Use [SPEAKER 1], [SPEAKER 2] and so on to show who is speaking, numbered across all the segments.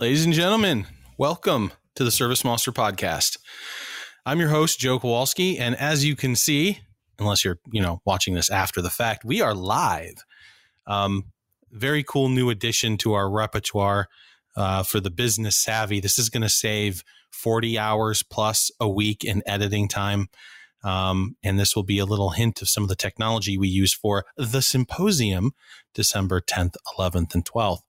[SPEAKER 1] Ladies and gentlemen, welcome to the ServiceMonster podcast. I'm your host, Joe Kowalski, and as you can see, unless you're, you know, watching this after the fact, we are live. Um, very cool new addition to our repertoire uh, for the business savvy. This is going to save 40 hours plus a week in editing time. Um, and this will be a little hint of some of the technology we use for the symposium, December 10th, 11th, and 12th.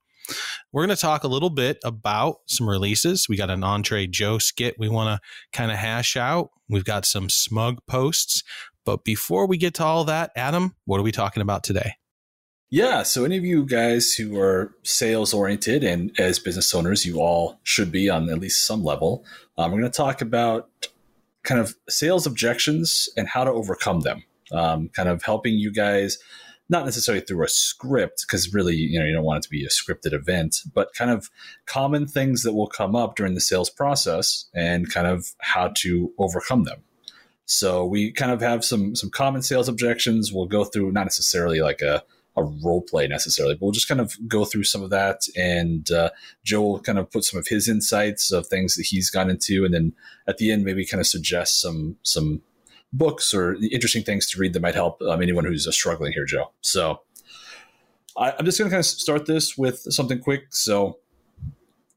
[SPEAKER 1] We're going to talk a little bit about some releases. We got an Entre Joe skit we want to kind of hash out. We've got some SMUG posts. But before we get to all that, Adam, what are we talking about today?
[SPEAKER 2] Yeah, so any of you guys who are sales oriented and as business owners, you all should be on at least some level. Um, we're going to talk about kind of sales objections and how to overcome them. Um, kind of helping you guys not necessarily through a script because really you know you don't want it to be a scripted event but kind of common things that will come up during the sales process and kind of how to overcome them so we kind of have some some common sales objections we'll go through not necessarily like a a role play necessarily, but we'll just kind of go through some of that. And uh, Joe will kind of put some of his insights of things that he's gone into, and then at the end, maybe kind of suggest some some books or interesting things to read that might help um, anyone who's uh, struggling here, Joe. So I, I'm just going to kind of start this with something quick. So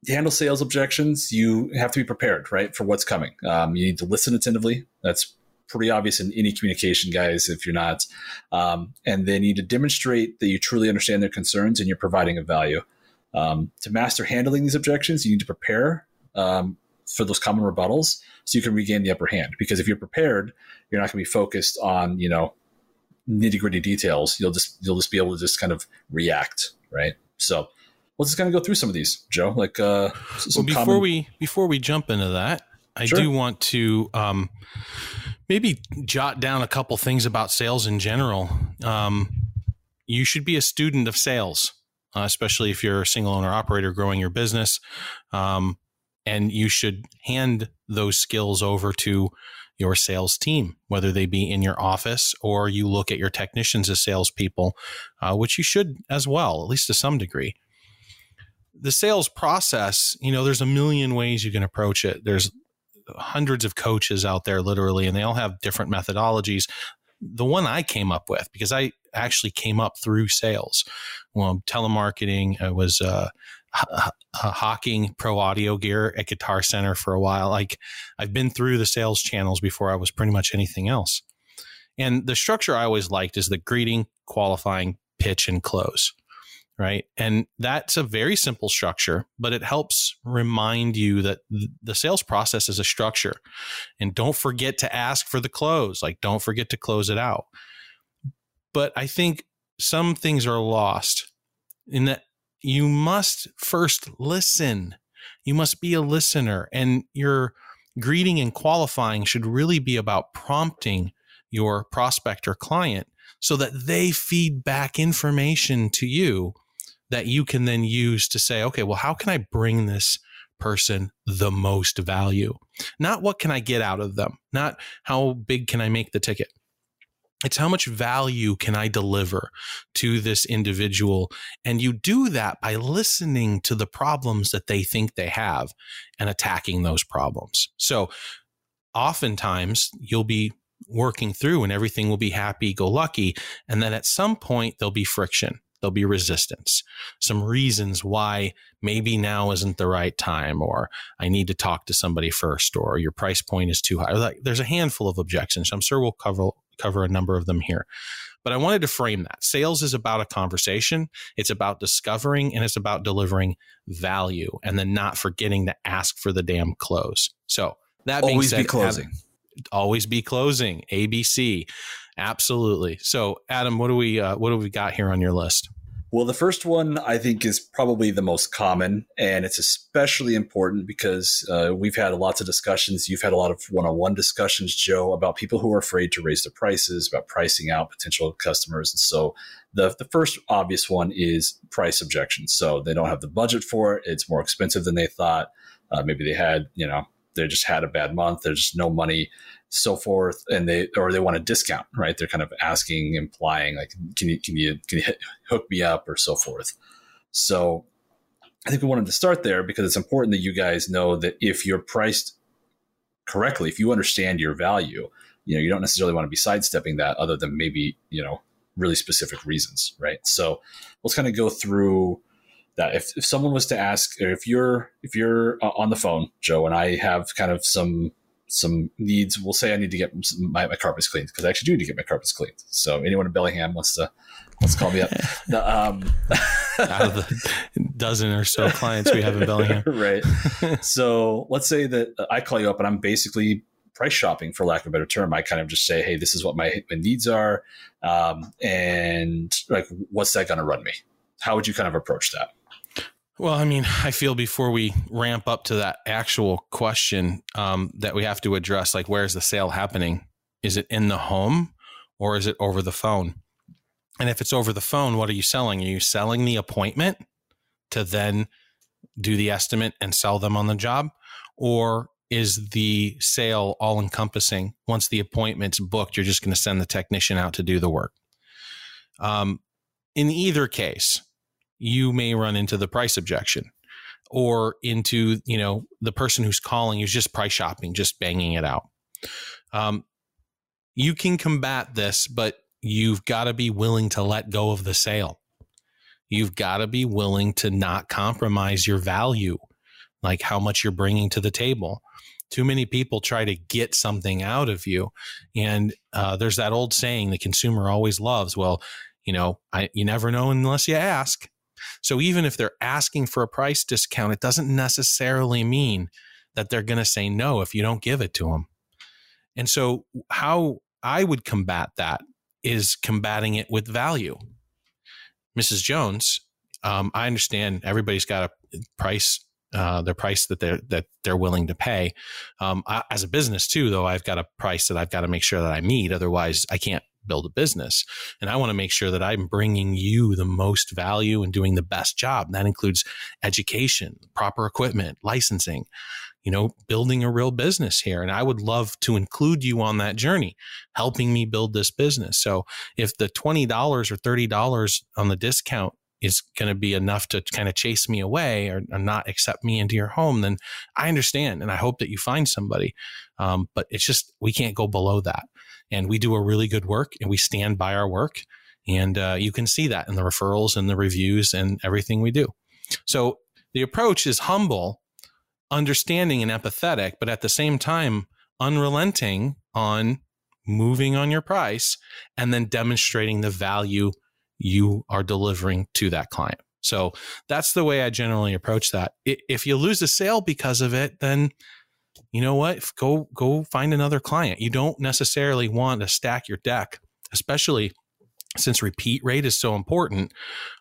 [SPEAKER 2] to handle sales objections, you have to be prepared, right, for what's coming. Um, you need to listen attentively. That's pretty obvious in any communication, guys, if you're not. Um, and then you need to demonstrate that you truly understand their concerns and you're providing a value. Um, to master handling these objections, you need to prepare um, for those common rebuttals so you can regain the upper hand. Because if you're prepared, you're not going to be focused on you know nitty gritty details. You'll just you'll just be able to just kind of react, right? So let's just kind of go through some of these, Joe. Like, uh,
[SPEAKER 1] well, before common- we before we jump into that, I sure. do want to um, maybe jot down a couple things about sales in general. Um, you should be a student of sales, uh, especially if you're a single owner operator growing your business. Um, and you should hand those skills over to your sales team, whether they be in your office or you look at your technicians as salespeople, uh, which you should as well, at least to some degree. The sales process, you know, there's a million ways you can approach it. There's hundreds of coaches out there, literally, and they all have different methodologies. The one I came up with, because I actually came up through sales, well, telemarketing, I was uh, uh, hawking pro audio gear at Guitar Center for a while. Like I've been through the sales channels before I was pretty much anything else. And the structure I always liked is the greeting, qualifying, pitch, and close. Right. And that's a very simple structure, but it helps remind you that the sales process is a structure. And don't forget to ask for the close. Like, don't forget to close it out. But I think some things are lost in that you must first listen. You must be a listener, and your greeting and qualifying should really be about prompting your prospect or client so that they feed back information to you that you can then use to say, okay, well, how can I bring this person the most value? Not what can I get out of them, not how big can I make the ticket. It's how much value can I deliver to this individual? And you do that by listening to the problems that they think they have and attacking those problems. So oftentimes you'll be working through and everything will be happy go lucky. And then at some point there'll be friction. There'll be resistance, some reasons why maybe now isn't the right time, or I need to talk to somebody first, or your price point is too high. There's a handful of objections. I'm sure we'll cover cover a number of them here. But I wanted to frame that. Sales is about a conversation. It's about discovering and it's about delivering value and then not forgetting to ask for the damn close. So that being
[SPEAKER 2] always
[SPEAKER 1] said,
[SPEAKER 2] be closing.
[SPEAKER 1] Have, always be closing. ABC. Absolutely. So Adam, what do we uh, what do we got here on your list?
[SPEAKER 2] Well, the first one I think is probably the most common, and it's especially important because uh, we've had lots of discussions. You've had a lot of one on one discussions, Joe, about people who are afraid to raise their prices, about pricing out potential customers. And so the, the first obvious one is price objections. So they don't have the budget for it, it's more expensive than they thought. Uh, maybe they had, you know, they just had a bad month, there's no money so forth and they or they want a discount right they're kind of asking implying like can you can you can you hook me up or so forth so I think we wanted to start there because it's important that you guys know that if you're priced correctly, if you understand your value, you know, you don't necessarily want to be sidestepping that other than maybe, you know, really specific reasons, right? So let's kind of go through that. If, if someone was to ask, or if you're if you're uh, on the phone, Joe, and I have kind of some some needs, we'll say I need to get my, my carpets cleaned because I actually do need to get my carpets cleaned. So anyone in Bellingham wants to wants to call me up. The, um,
[SPEAKER 1] Out of the dozen or so clients we have in Bellingham,
[SPEAKER 2] right? so let's say that I call you up and I'm basically price shopping for lack of a better term i kind of just say hey this is what my, my needs are um, and like what's that going to run me how would you kind of approach that
[SPEAKER 1] well i mean i feel before we ramp up to that actual question um, that we have to address like where's the sale happening is it in the home or is it over the phone and if it's over the phone what are you selling are you selling the appointment to then do the estimate and sell them on the job or is the sale all encompassing? Once the appointment's booked, you're just going to send the technician out to do the work. Um, in either case, you may run into the price objection or into you know the person who's calling who's just price shopping, just banging it out. Um, you can combat this, but you've got to be willing to let go of the sale. You've got to be willing to not compromise your value, like how much you're bringing to the table too many people try to get something out of you. And uh, there's that old saying the consumer always loves, well, you know, I, you never know unless you ask. So even if they're asking for a price discount, it doesn't necessarily mean that they're going to say no if you don't give it to them. And so how I would combat that is combating it with value. Mrs. Jones, um, I understand everybody's got a price uh, their price that they're that they're willing to pay. Um, I, as a business too, though, I've got a price that I've got to make sure that I meet. Otherwise, I can't build a business. And I want to make sure that I'm bringing you the most value and doing the best job. And that includes education, proper equipment, licensing, you know, building a real business here. And I would love to include you on that journey, helping me build this business. So if the $20 or $30 on the discount is going to be enough to kind of chase me away or, or, not accept me into your home, then I understand. And I hope that you find somebody. Um, but it's just, we can't go below that. And we do a really good work and we stand by our work. And uh, you can see that in the referrals and the reviews and everything we do. So the approach is humble, understanding, and empathetic, but at the same time, unrelenting on moving on your price and then demonstrating the value you are delivering to that client. So that's the way I generally approach that. If you lose a sale because of it, then you know what? Go go find another client. You don't necessarily want to stack your deck, especially since repeat rate is so important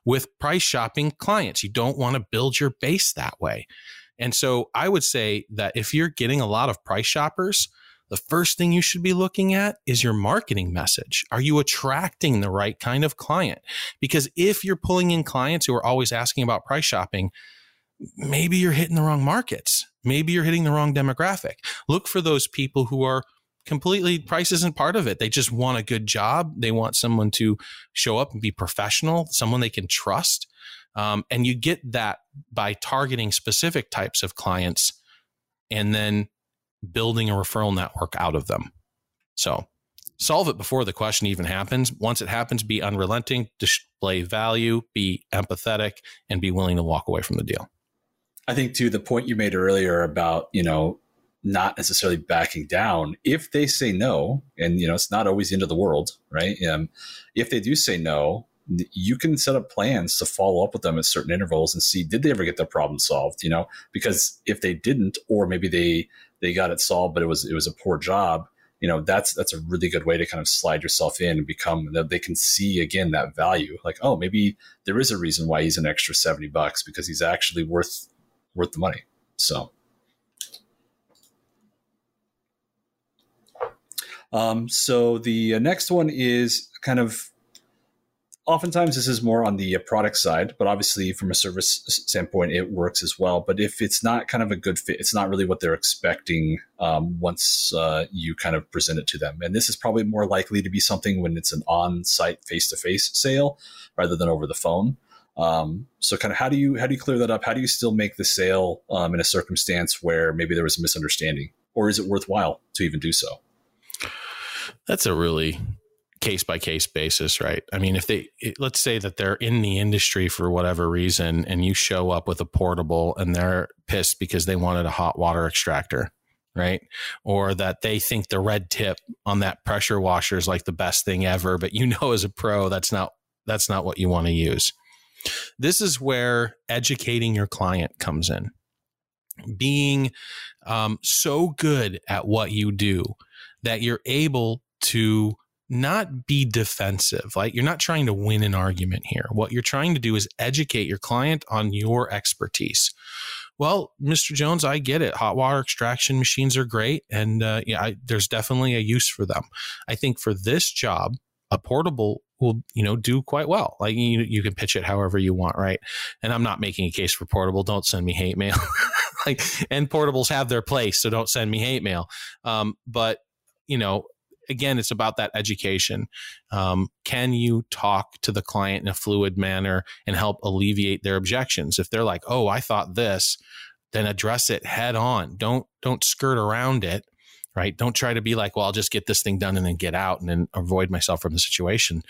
[SPEAKER 1] with price shopping clients. You don't want to build your base that way. And so I would say that if you're getting a lot of price shoppers, the first thing you should be looking at is your marketing message. Are you attracting the right kind of client? Because if you're pulling in clients who are always asking about price shopping, maybe you're hitting the wrong markets. Maybe you're hitting the wrong demographic. Look for those people who are completely price isn't part of it. They just want a good job. They want someone to show up and be professional, someone they can trust. Um, and you get that by targeting specific types of clients and then building a referral network out of them. So solve it before the question even happens. Once it happens, be unrelenting, display value, be empathetic, and be willing to walk away from the deal.
[SPEAKER 2] I think to the point you made earlier about, you know, not necessarily backing down. If they say no, and you know, it's not always the end of the world, right? Um, if they do say no, you can set up plans to follow up with them at certain intervals and see did they ever get their problem solved you know because if they didn't or maybe they they got it solved but it was it was a poor job you know that's that's a really good way to kind of slide yourself in and become that they can see again that value like oh maybe there is a reason why he's an extra 70 bucks because he's actually worth worth the money so um, so the uh, next one is kind of oftentimes this is more on the uh, product side, but obviously from a service standpoint, it works as well. But if it's not kind of a good fit, it's not really what they're expecting um, once uh, you kind of present it to them. And this is probably more likely to be something when it's an on-site face-to-face sale rather than over the phone. Um, so kind of how do you how do you clear that up? How do you still make the sale um, in a circumstance where maybe there was a misunderstanding, or is it worthwhile to even do so?
[SPEAKER 1] That's a really case by case basis, right? I mean, if they let's say that they're in the industry for whatever reason, and you show up with a portable, and they're pissed because they wanted a hot water extractor, right? Or that they think the red tip on that pressure washer is like the best thing ever, but you know as a pro that's not that's not what you want to use. This is where educating your client comes in. Being um, so good at what you do that you're able to not be defensive. Like you're not trying to win an argument here. What you're trying to do is educate your client on your expertise. Well, Mr. Jones, I get it. Hot water extraction machines are great, and uh, yeah, I, there's definitely a use for them. I think for this job, a portable will you know do quite well. Like you, you can pitch it however you want, right? And I'm not making a case for portable. Don't send me hate mail. like and portables have their place, so don't send me hate mail. Um, but you know, again, it's about that education. Um, can you talk to the client in a fluid manner and help alleviate their objections? If they're like, "Oh, I thought this," then address it head on. Don't don't skirt around it right? Don't try to be like, well, I'll just get this thing done and then get out and then avoid myself from the situation.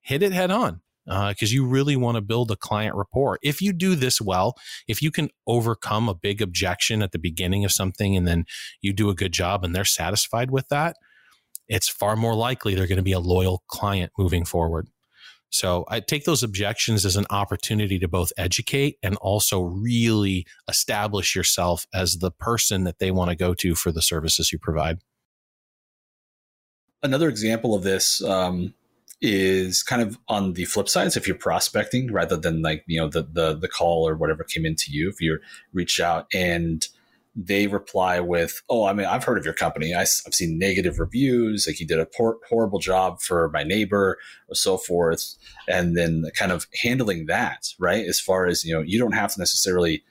[SPEAKER 1] Hit it head on because uh, you really want to build a client rapport. If you do this well, if you can overcome a big objection at the beginning of something and then you do a good job and they're satisfied with that, it's far more likely they're going to be a loyal client moving forward. So I take those objections as an opportunity to both educate and also really establish yourself as the person that they want to go to for the services you provide.
[SPEAKER 2] Another example of this um, is kind of on the flip side. So if you're prospecting rather than like you know the the the call or whatever came into you, if you reach out and they reply with, "Oh, I mean, I've heard of your company. I, have seen negative reviews. Like you did a poor, horrible job for my neighbor, or so forth." And then kind of handling that, right? As far as you know, you don't have to necessarily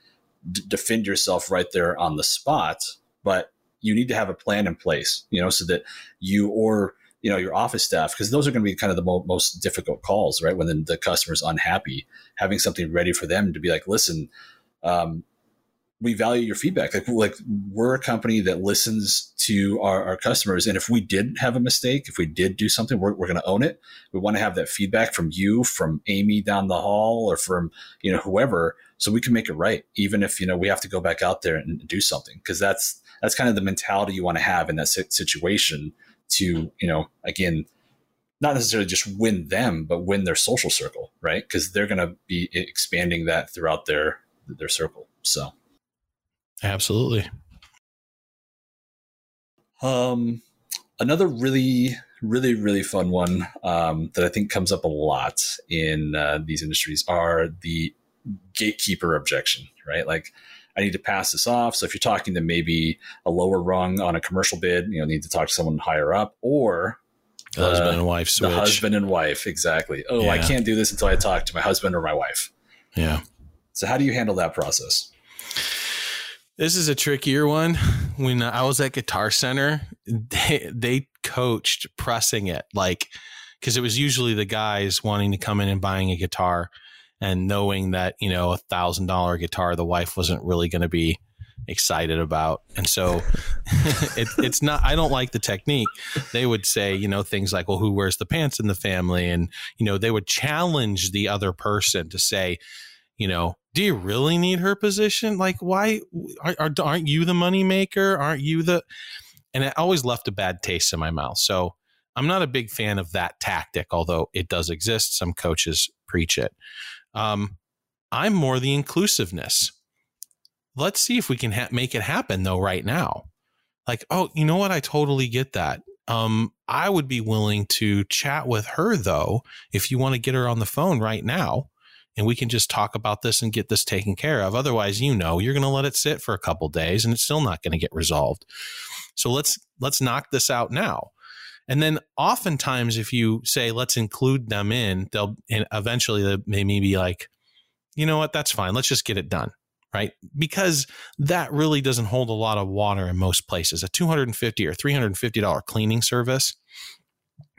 [SPEAKER 2] d- defend yourself right there on the spot, but you need to have a plan in place, you know, so that you or you know your office staff because those are going to be kind of the mo- most difficult calls, right? When the, the customer's unhappy, having something ready for them to be like, "Listen." Um, we value your feedback. Like, like we're a company that listens to our, our customers. And if we did have a mistake, if we did do something, we're, we're going to own it. We want to have that feedback from you, from Amy down the hall or from, you know, whoever, so we can make it right. Even if, you know, we have to go back out there and do something. Cause that's, that's kind of the mentality you want to have in that situation to, you know, again, not necessarily just win them, but win their social circle, right? Because they're going to be expanding that throughout their their circle. So
[SPEAKER 1] Absolutely.
[SPEAKER 2] Um, another really, really, really fun one um, that I think comes up a lot in uh, these industries are the gatekeeper objection, right? Like, I need to pass this off. So if you're talking to maybe a lower rung on a commercial bid, you know, need to talk to someone higher up, or
[SPEAKER 1] the uh, husband and wife switch.
[SPEAKER 2] The husband and wife, exactly. Oh, yeah. I can't do this until I talk to my husband or my wife.
[SPEAKER 1] Yeah.
[SPEAKER 2] So how do you handle that process?
[SPEAKER 1] This is a trickier one. When I was at Guitar Center, they, they coached pressing it like because it was usually the guys wanting to come in and buying a guitar and knowing that you know a thousand dollar guitar the wife wasn't really going to be excited about. And so it, it's not i don't like the technique. They would say you know things like well who wears the pants in the family? And you know they would challenge the other person to say you know do you really need her position? Like, why are, aren't you the moneymaker? Aren't you the? And it always left a bad taste in my mouth. So I'm not a big fan of that tactic, although it does exist. Some coaches preach it. Um, I'm more the inclusiveness. Let's see if we can ha- make it happen though right now. Like, oh, you know what? I totally get that. Um, I would be willing to chat with her though if you want to get her on the phone right now and we can just talk about this and get this taken care of. Otherwise, you know, you're going to let it sit for a couple days and it's still not going to get resolved. So let's let's knock this out now. And then oftentimes if you say let's include them in, they'll and eventually they may be like, "You know what? That's fine. Let's just get it done." Right? Because that really doesn't hold a lot of water in most places. A 250 or $350 cleaning service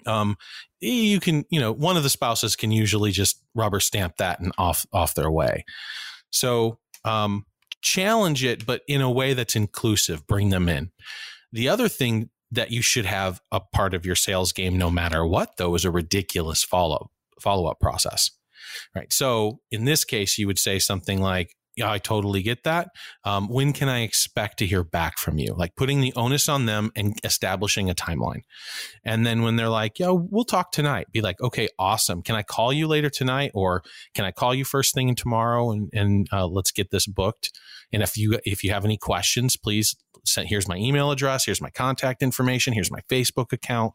[SPEAKER 1] um, you can, you know, one of the spouses can usually just rubber stamp that and off off their way. So um, challenge it, but in a way that's inclusive. Bring them in. The other thing that you should have a part of your sales game, no matter what, though, is a ridiculous follow follow up process. Right. So in this case, you would say something like, yeah, I totally get that. Um, when can I expect to hear back from you? Like putting the onus on them and establishing a timeline. And then when they're like, yeah, we'll talk tonight, be like, okay, awesome. Can I call you later tonight or can I call you first thing tomorrow and, and uh, let's get this booked? And if you, if you have any questions, please send, here's my email address. Here's my contact information. Here's my Facebook account.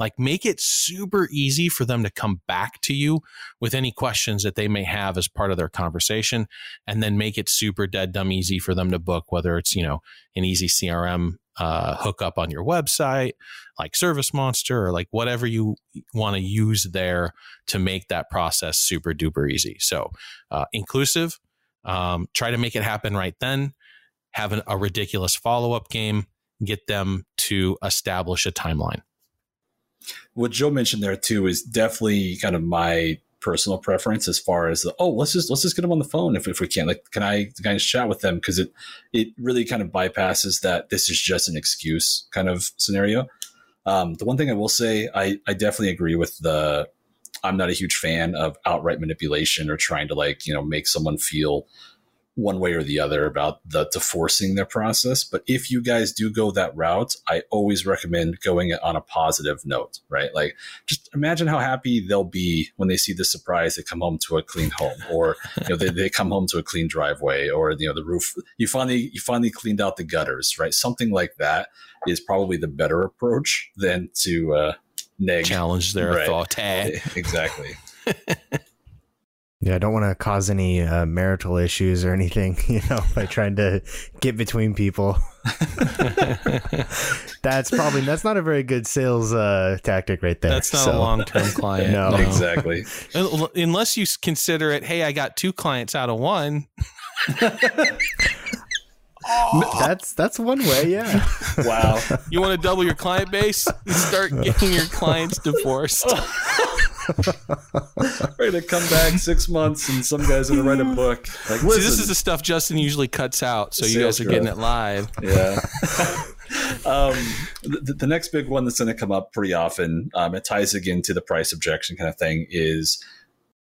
[SPEAKER 1] Like make it super easy for them to come back to you with any questions that they may have as part of their conversation and then make it super dead dumb easy for them to book, whether it's, you know, an easy CRM uh, hookup on your website, like ServiceMonster, or like whatever you want to use there to make that process super duper easy. So, uh, inclusive, um, try to make it happen right then, have an, a ridiculous follow up game, get them to establish a timeline
[SPEAKER 2] what Joe mentioned there too is definitely kind of my personal preference as far as the, oh let's just let's just get them on the phone if, if we can like can I kind of chat with them because it it really kind of bypasses that this is just an excuse kind of scenario. Um, the one thing I will say I I definitely agree with the I'm not a huge fan of outright manipulation or trying to like you know make someone feel one way or the other about the, the forcing their process. But if you guys do go that route, I always recommend going on a positive note, right? Like just imagine how happy they'll be when they see the surprise they come home to a clean home or you know they, they come home to a clean driveway or you know the roof you finally you finally cleaned out the gutters, right? Something like that is probably the better approach than to uh neg
[SPEAKER 1] challenge their right. thought.
[SPEAKER 2] Exactly.
[SPEAKER 3] Yeah, I don't want to cause any uh, marital issues or anything, you know, by trying to get between people. that's probably that's not a very good sales uh, tactic right there.
[SPEAKER 1] That's not so. a long term client.
[SPEAKER 2] no, exactly.
[SPEAKER 1] Unless you consider it, hey, I got two clients out of one.
[SPEAKER 3] That's that's one way, yeah.
[SPEAKER 2] Wow.
[SPEAKER 1] You want to double your client base? Start getting your clients divorced.
[SPEAKER 2] Ready to come back six months, and some guys gonna write a book.
[SPEAKER 1] Like, See, this is the stuff Justin usually cuts out, so you guys are getting it live.
[SPEAKER 2] Yeah. um, the, the, next big one that's going to come up pretty often, um, it ties again to the price objection kind of thing, is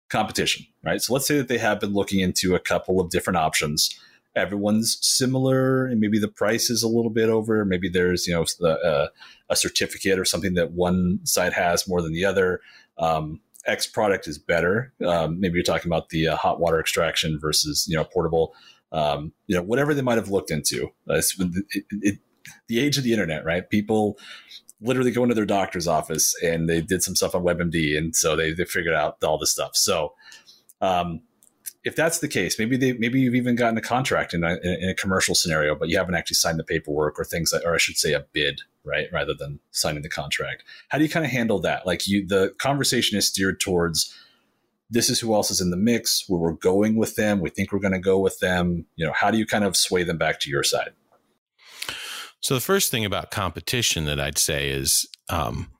[SPEAKER 2] competition, right? So let's say that they have been looking into a couple of different options. Everyone's similar, and maybe the price is a little bit over. Maybe there's you know uh, a certificate or something that one side has more than the other um, X product is better. Um, maybe you're talking about the uh, hot water extraction versus you know portable. Um, you know whatever they might have looked into. Uh, it, it, the age of the internet, right? People literally go into their doctor's office and they did some stuff on WebMD, and so they they figured out all this stuff. So. Um, if that's the case, maybe they maybe you've even gotten a contract in a, in a commercial scenario, but you haven't actually signed the paperwork or things that, or I should say, a bid right rather than signing the contract. How do you kind of handle that? Like you the conversation is steered towards this is who else is in the mix where we're going with them we think we're going to go with them. You know how do you kind of sway them back to your side?
[SPEAKER 1] So the first thing about competition that i'd say is um,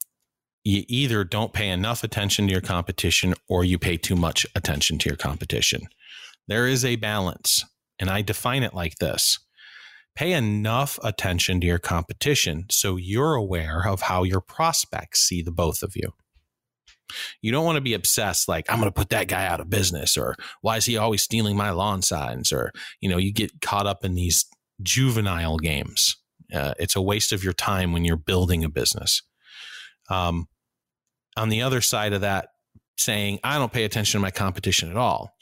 [SPEAKER 1] you either don't pay enough attention to your competition or you pay too much attention to your competition there is a balance and i define it like this pay enough attention to your competition so you're aware of how your prospects see the both of you. You don't want to be obsessed like I'm going to put that guy out of business or why is he always stealing my lawn signs or you know you get caught up in these juvenile games. Uh, it's a waste of your time when you're building a business. Um, on the other side of that, saying I don't pay attention to my competition at all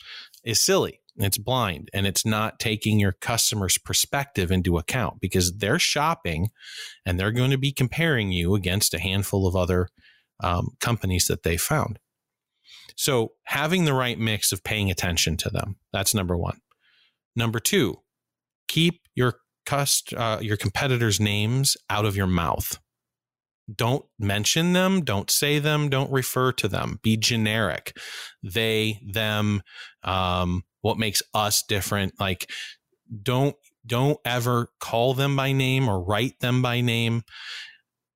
[SPEAKER 1] is silly it's blind and it's not taking your customer's perspective into account because they're shopping and they're going to be comparing you against a handful of other um, companies that they found. So having the right mix of paying attention to them, that's number one. Number two, keep your cust- uh, your competitors' names out of your mouth. Don't mention them, don't say them, don't refer to them. Be generic. They, them, um, what makes us different like don't don't ever call them by name or write them by name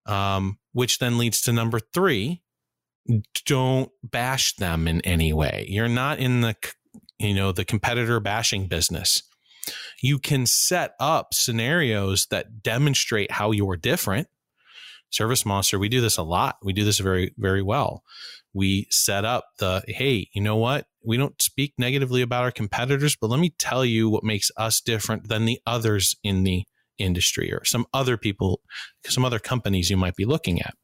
[SPEAKER 1] um, which then leads to number three don't bash them in any way. You're not in the you know the competitor bashing business. You can set up scenarios that demonstrate how you're different. ServiceMonster, we do this a lot. We do this very very well. We set up the hey, you know what? We don't speak negatively about our competitors, but let me tell you what makes us different than the others in the industry or some other people, some other companies you might be looking at.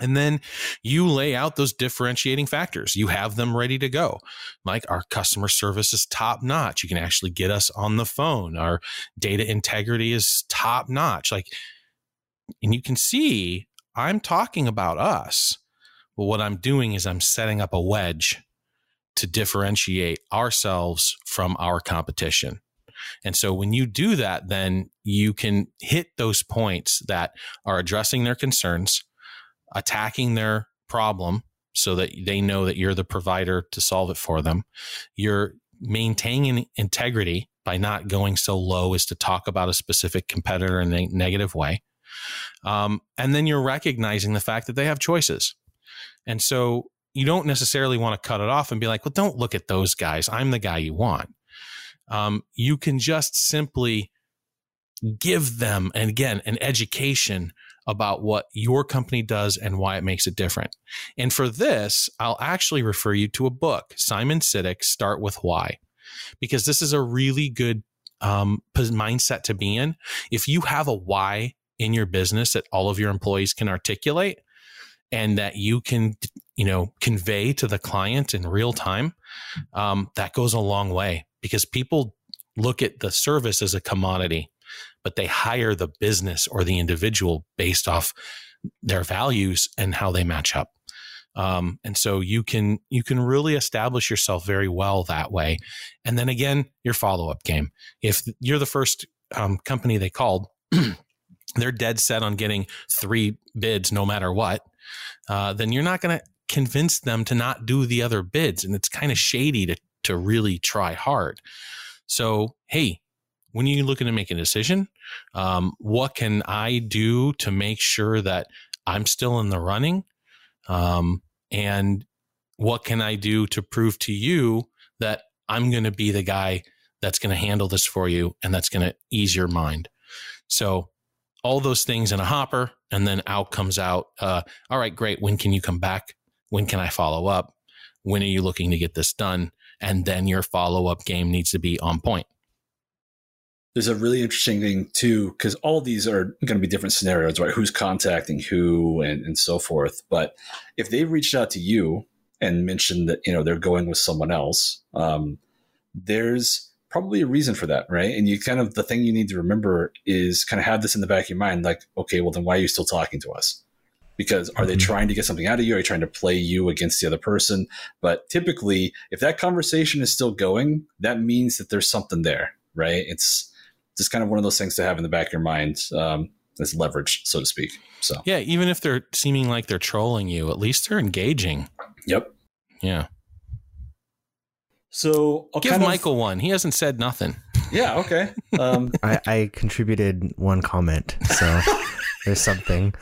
[SPEAKER 1] And then you lay out those differentiating factors. You have them ready to go. Like our customer service is top notch. You can actually get us on the phone. Our data integrity is top notch. Like, and you can see I'm talking about us. But what I'm doing is I'm setting up a wedge to differentiate ourselves from our competition. And so when you do that, then you can hit those points that are addressing their concerns attacking their problem so that they know that you're the provider to solve it for them. You're maintaining integrity by not going so low as to talk about a specific competitor in a negative way. Um, and then you're recognizing the fact that they have choices. And so you don't necessarily want to cut it off and be like, well, don't look at those guys. I'm the guy you want. Um, you can just simply give them, and again, an education about what your company does and why it makes it different. And for this, I'll actually refer you to a book, Simon Sinek, Start with Why, because this is a really good um, mindset to be in. If you have a why in your business that all of your employees can articulate and that you can, you know, convey to the client in real time, um, that goes a long way because people look at the service as a commodity but they hire the business or the individual based off their values and how they match up. Um, and so you can you can really establish yourself very well that way. And then again, your follow up game. If you're the first um, company they called, they're dead set on getting three bids no matter what. Uh, then you're not going to convince them to not do the other bids, and it's kind of shady to to really try hard. So hey, when you're looking to make a decision, um, what can I do to make sure that I'm still in the running? Um, and what can I do to prove to you that I'm going to be the guy that's going to handle this for you and that's going to ease your mind? So, all those things in a hopper, and then out comes out, uh, all right, great. When can you come back? When can I follow up? When are you looking to get this done? And then your follow up game needs to be on point
[SPEAKER 2] there's a really interesting thing too because all these are going to be different scenarios right who's contacting who and, and so forth but if they reached out to you and mentioned that you know they're going with someone else um, there's probably a reason for that right and you kind of the thing you need to remember is kind of have this in the back of your mind like okay well then why are you still talking to us because are they mm-hmm. trying to get something out of you? Are you trying to play you against the other person? But typically, if that conversation is still going, that means that there's something there, right? It's just kind of one of those things to have in the back of your mind um, as leverage, so to speak. So
[SPEAKER 1] yeah, even if they're seeming like they're trolling you, at least they're engaging.
[SPEAKER 2] Yep.
[SPEAKER 1] Yeah.
[SPEAKER 2] So
[SPEAKER 1] I'll give Michael of, one. He hasn't said nothing.
[SPEAKER 2] Yeah. Okay. Um,
[SPEAKER 3] I, I contributed one comment, so there's something.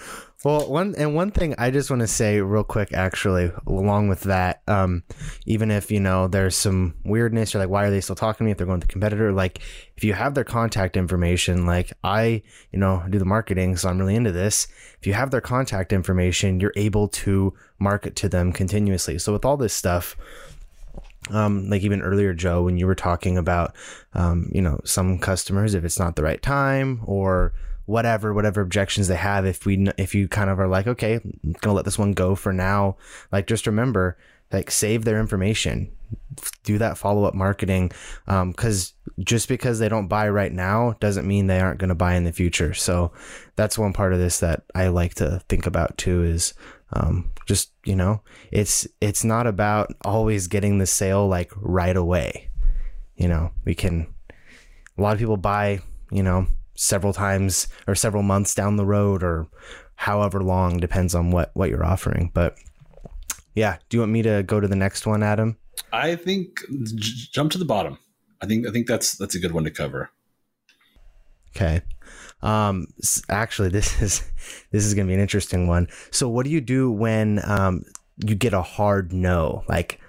[SPEAKER 3] Well, one and one thing I just want to say real quick, actually, along with that, um, even if you know there's some weirdness, you're like, why are they still talking to me if they're going to the competitor? Like, if you have their contact information, like I, you know, do the marketing, so I'm really into this. If you have their contact information, you're able to market to them continuously. So with all this stuff, um, like even earlier, Joe, when you were talking about, um, you know, some customers, if it's not the right time or whatever whatever objections they have if we if you kind of are like okay I'm gonna let this one go for now like just remember like save their information. Do that follow-up marketing because um, just because they don't buy right now doesn't mean they aren't to buy in the future. So that's one part of this that i like to think about too is um, just you know it's it's not about always getting the sale like right away. You know we can a lot of people buy you know several times or several months down the road or however long depends on what what you're offering. But yeah do you want me to go to the next one adam?
[SPEAKER 2] I think j- jump to the bottom. I think i think that's that's a good one to cover.
[SPEAKER 3] Okay um actually this is this is gonna be an interesting one so what do you do when um you get a hard no. Like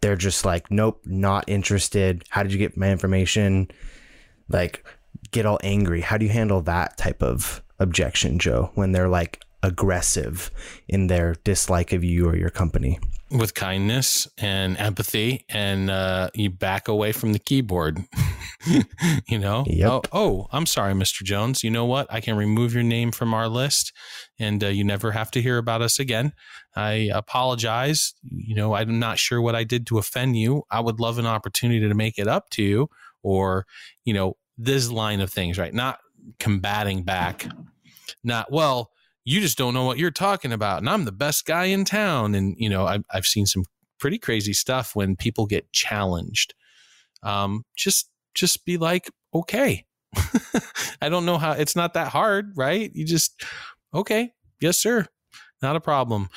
[SPEAKER 3] they're just like, nope, not interested. How did you get my information? Like get all angry. How do you handle that type of objection, Joe, when they're like aggressive in their dislike of you or your company?
[SPEAKER 1] With kindness and empathy, and uh, you back away from the keyboard. you know,
[SPEAKER 3] yep.
[SPEAKER 1] oh, oh, I'm sorry, Mr. Jones. You know what? I can remove your name from our list, and uh, you never have to hear about us again. I apologize. You know, I'm not sure what I did to offend you. I would love an opportunity to make it up to you, or you know, this line of things, right? Not combating back. Not well you just don't know what you're talking about. And i'm the best guy in town. And you know i've, I've seen some pretty crazy stuff when people get challenged. Um, just just be like okay. I don't know how it's not that hard right? You just okay yes sir. Not a problem.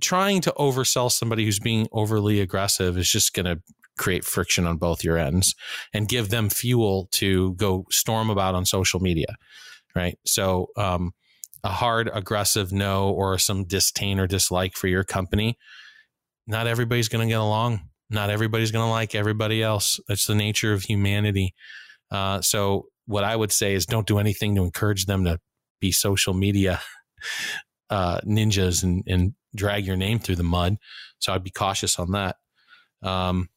[SPEAKER 1] Trying to oversell somebody who's being overly aggressive is just going to create friction on both your ends and give them fuel to go storm about on social media right? So um, a hard, aggressive no or some disdain or dislike for your company, not everybody's going to get along. Not everybody's going to like everybody else. That's the nature of humanity. Uh, so, what I would say is don't do anything to encourage them to be social media uh, ninjas and, and drag your name through the mud. So, I'd be cautious on that. Um,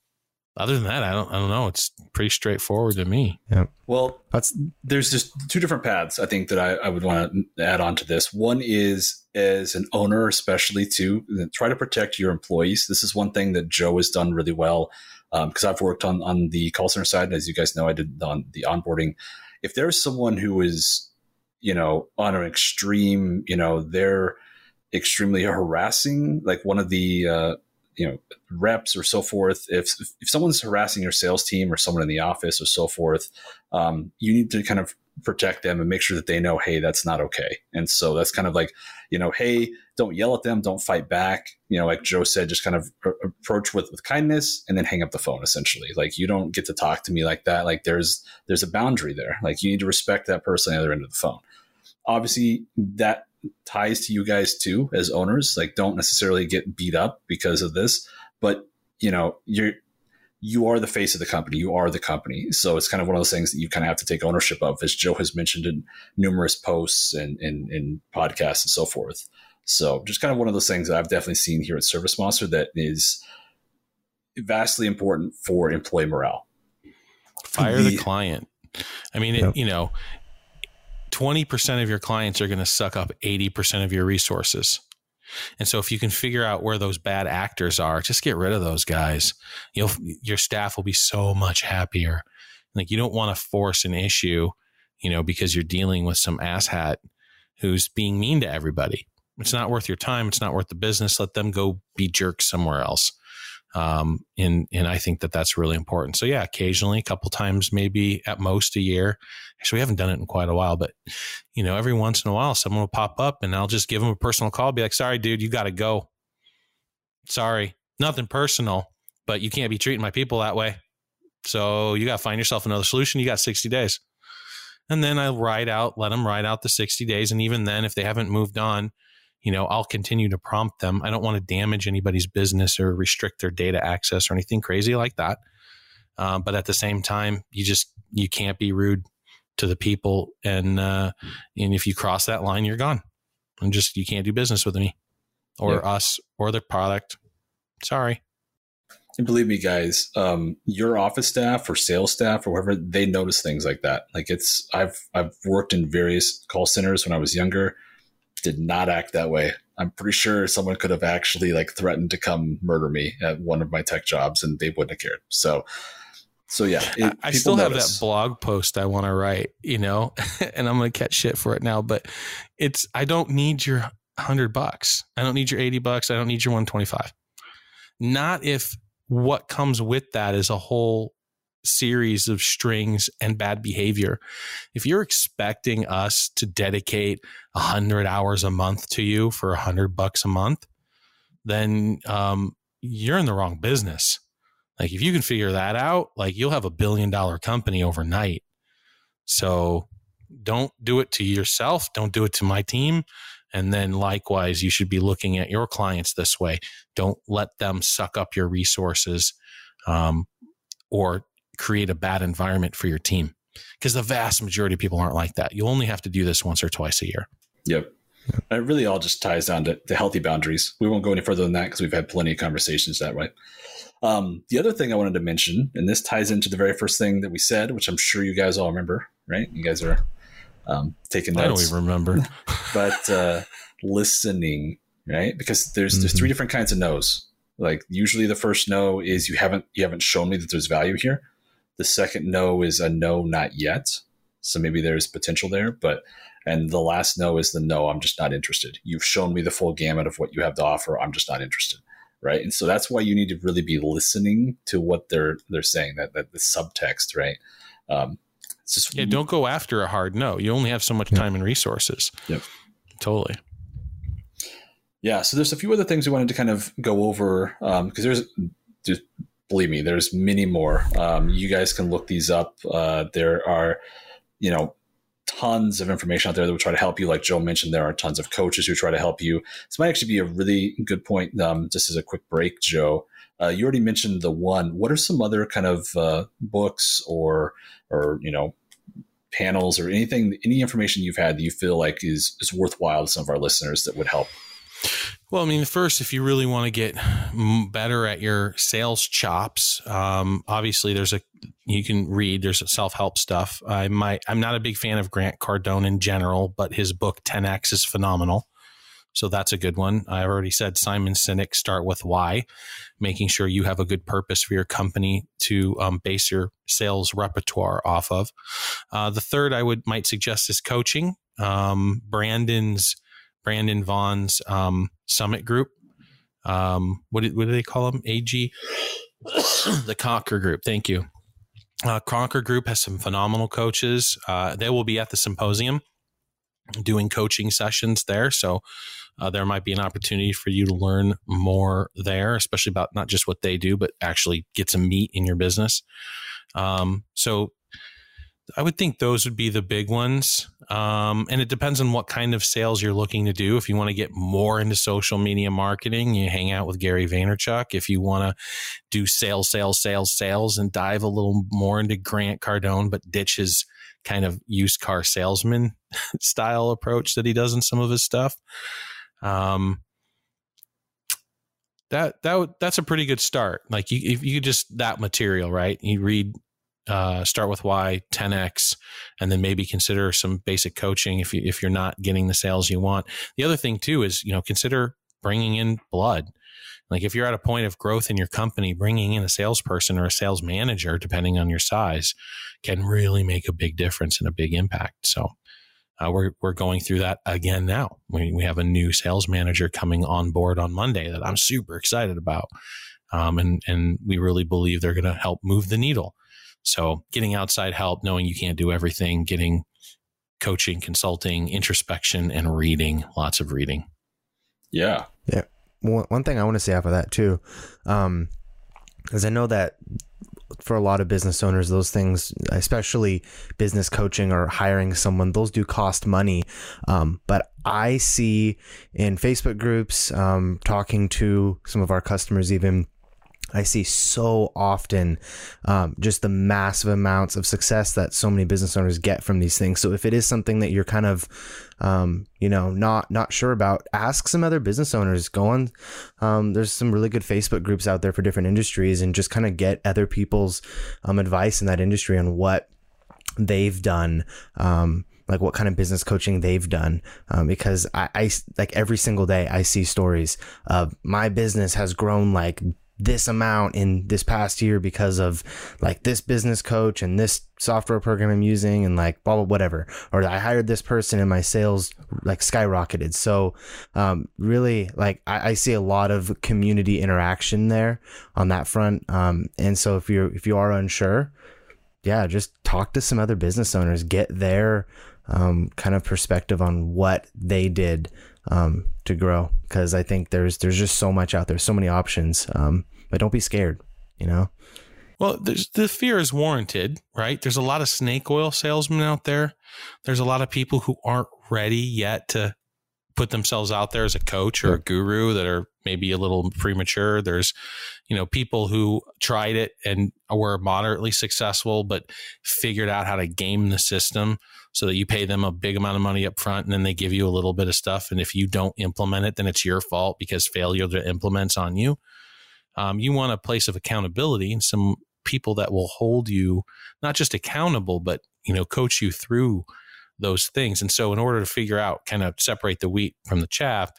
[SPEAKER 1] other than that, I don't I don't know. It's pretty straightforward to me.
[SPEAKER 3] Yeah.
[SPEAKER 2] Well, that's there's just two different paths I think that I, I would want to add on to this. One is as an owner, especially to try to protect your employees. This is one thing that Joe has done really well because um, I've worked on on the call center side, as you guys know, I did on the onboarding. If there's someone who is, you know, on an extreme, you know, they're extremely harassing. Like one of the uh, you know reps or so forth. If if someone's harassing your sales team or someone in the office or so forth um, you need to kind of protect them and make sure that they know hey that's not okay. And so that's kind of like you know hey don't yell at them don't fight back. You know like joe said just kind of approach with with kindness and then hang up the phone essentially. Like you don't get to talk to me like that. Like there's there's a boundary there. Like you need to respect that person on the other end of the phone. Obviously that ties to you guys too as owners. Like, don't necessarily get beat up because of this, but you know, you're you are the face of the company. You are the company. So it's kind of one of those things that you kind of have to take ownership of, as Joe has mentioned in numerous posts and in, in podcasts and so forth. So just kind of one of those things that I've definitely seen here at ServiceMonster that is vastly important for employee morale.
[SPEAKER 1] Fire the, the client. I mean, it, you know, 20% of your clients are going to suck up 80% of your resources. And so if you can figure out where those bad actors are, just get rid of those guys. You'll your staff will be so much happier. Like you don't want to force an issue, you know, because you're dealing with some asshat who's being mean to everybody. It's not worth your time. It's not worth the business. Let them go be jerks somewhere else. Um, and, and I think that that's really important. So yeah, occasionally, a couple times, maybe at most a year. Actually, we haven't done it in quite a while, but you know, every once in a while, someone will pop up and I'll just give them a personal call, be like, sorry, dude, you got to go. Sorry, nothing personal, but you can't be treating my people that way. So you got to find yourself another solution. You got 60 days. And then I ride out, let them ride out the 60 days. And even then, if they haven't moved on, you know, I'll continue to prompt them. I don't want to damage anybody's business or restrict their data access or anything crazy like that. Um, but at the same time, you just you can't be rude to the people, and uh, and if you cross that line, you're gone. And just you can't do business with me or yeah. us or the product. Sorry.
[SPEAKER 2] And believe me, guys, um, your office staff or sales staff or whoever, they notice things like that. Like it's, I've, I've worked in various call centers when I was younger did not act that way. I'm pretty sure someone could have actually like threatened to come murder me at one of my tech jobs and they wouldn't have cared. So, so yeah,
[SPEAKER 1] it, I still have that blog post I want to write, you know, and I'm going to catch shit for it now, but it's, I don't need your hundred bucks. I don't need your 80 bucks. I don't need your 125. Not if what comes with that is a whole series of strings and bad behavior. If you're expecting us to dedicate a hundred hours a month to you for a hundred bucks a month, then um, you're in the wrong business. Like if you can figure that out, like you'll have a billion dollar company overnight. So don't do it to yourself. Don't do it to my team. And then likewise, you should be looking at your clients this way. Don't let them suck up your resources um, or create a bad environment for your team. Because the vast majority of people aren't like that. You only have to do this once or twice a year.
[SPEAKER 2] Yep. It really all just ties down to, to healthy boundaries. We won't go any further than that because we've had plenty of conversations that way. Um, the other thing I wanted to mention, and this ties into the very first thing that we said, which I'm sure you guys all remember, right? You guys are um, taking notes.
[SPEAKER 1] I don't even remember.
[SPEAKER 2] but uh, listening, right? Because there's mm-hmm. there's three mm-hmm. different kinds of no's. Like usually the first no is you haven't you haven't shown me that there's value here. The second no is a no, not yet. So maybe there's potential there, but and the last no is the no, I'm just not interested. You've shown me the full gamut of what you have to offer. I'm just not interested. Right. And so that's why you need to really be listening to what they're they're saying, that, that the subtext, right? Um,
[SPEAKER 1] it's just Yeah, don't go after a hard no. You only have so much time and resources.
[SPEAKER 2] Yep.
[SPEAKER 1] Totally.
[SPEAKER 2] Yeah. So there's a few other things we wanted to kind of go over because um, there's believe me, there's many more. Um, you guys can look these up. Uh, there are, you know, tons of information out there that will try to help you. Like Joe mentioned, there are tons of coaches who try to help you. This might actually be a really good point. Um, just as a quick break, Joe, uh, you already mentioned the one. What are some other kind of uh, books or or you know panels or anything, any information you've had that you feel like is is worthwhile to some of our listeners that would help?
[SPEAKER 1] Well, I mean, first, if you really want to get better at your sales chops, um, obviously there's a you can read. There's self help stuff. I might. I'm not a big fan of Grant Cardone in general, but his book 10x is phenomenal. So that's a good one. I've already said Simon Sinek, start with why, making sure you have a good purpose for your company to um, base your sales repertoire off of. Uh, the third I would might suggest is coaching. Um, Brandon's Brandon Vaughn's um, summit group. Um, what, do, what do they call them? AG, the Conquer group. Thank you. Uh, Conquer group has some phenomenal coaches. Uh, they will be at the symposium doing coaching sessions there. So uh, there might be an opportunity for you to learn more there, especially about not just what they do, but actually get some meat in your business. Um, so I would think those would be the big ones. Um, and it depends on what kind of sales you're looking to do. If you want to get more into social media marketing, you hang out with Gary Vaynerchuk. If you want to do sales, sales, sales, sales, and dive a little more into Grant Cardone, but ditch his kind of used car salesman style approach that he does in some of his stuff. Um, that that that's a pretty good start. Like you, if you just that material, right? You read uh, start with why 10x and then maybe consider some basic coaching if you if you're not getting the sales you want. The other thing too is you know consider bringing in blood. Like if you're at a point of growth in your company bringing in a salesperson or a sales manager depending on your size can really make a big difference and a big impact. So uh, we're, we're going through that again now. We, we have a new sales manager coming on board on monday that i'm super excited about um, and and we really believe they're going to help move the needle so getting outside help, knowing you can't do everything, getting coaching, consulting, introspection, and reading, lots of reading.
[SPEAKER 2] Yeah.
[SPEAKER 3] Yeah. One thing I want to say off of that too, um, is I know that for a lot of business owners, those things, especially business coaching or hiring someone, those do cost money. Um, but I see in Facebook groups, um, talking to some of our customers, even I see so often um, just the massive amounts of success that so many business owners get from these things. So if it is something that you're kind of, um, you know, not not sure about, ask some other business owners. Go on. Um, there's some really good Facebook groups out there for different industries, and just kind of get other people's um, advice in that industry on what they've done um, like what kind of business coaching they've done um, because I, I, like every single day i see stories of my business has grown like this amount in this past year because of like this business coach and this software program I'm using and like blah blah whatever. Or I hired this person and my sales like skyrocketed. So um, really like I, I, see a lot of community interaction there on that front. Um, and so if you're if you are unsure yeah just talk to some other business owners. Get their um, kind of perspective on what they did um, to grow because I think there's there's just so much out there, so many options. Um, but don't be scared, you know.
[SPEAKER 1] Well, the fear is warranted, right? There's a lot of snake oil salesmen out there. There's a lot of people who aren't ready yet to put themselves out there as a coach or a guru that are maybe a little premature. There's, you know, people who tried it and were moderately successful, but figured out how to game the system so that you pay them a big amount of money up front and then they give you a little bit of stuff. And if you don't implement it, then it's your fault because failure to implement's on you. Um, you want a place of accountability and some people that will hold you not just accountable, but, you know, coach you through those things. And so, in order to figure out, kind of separate the wheat from the chaff,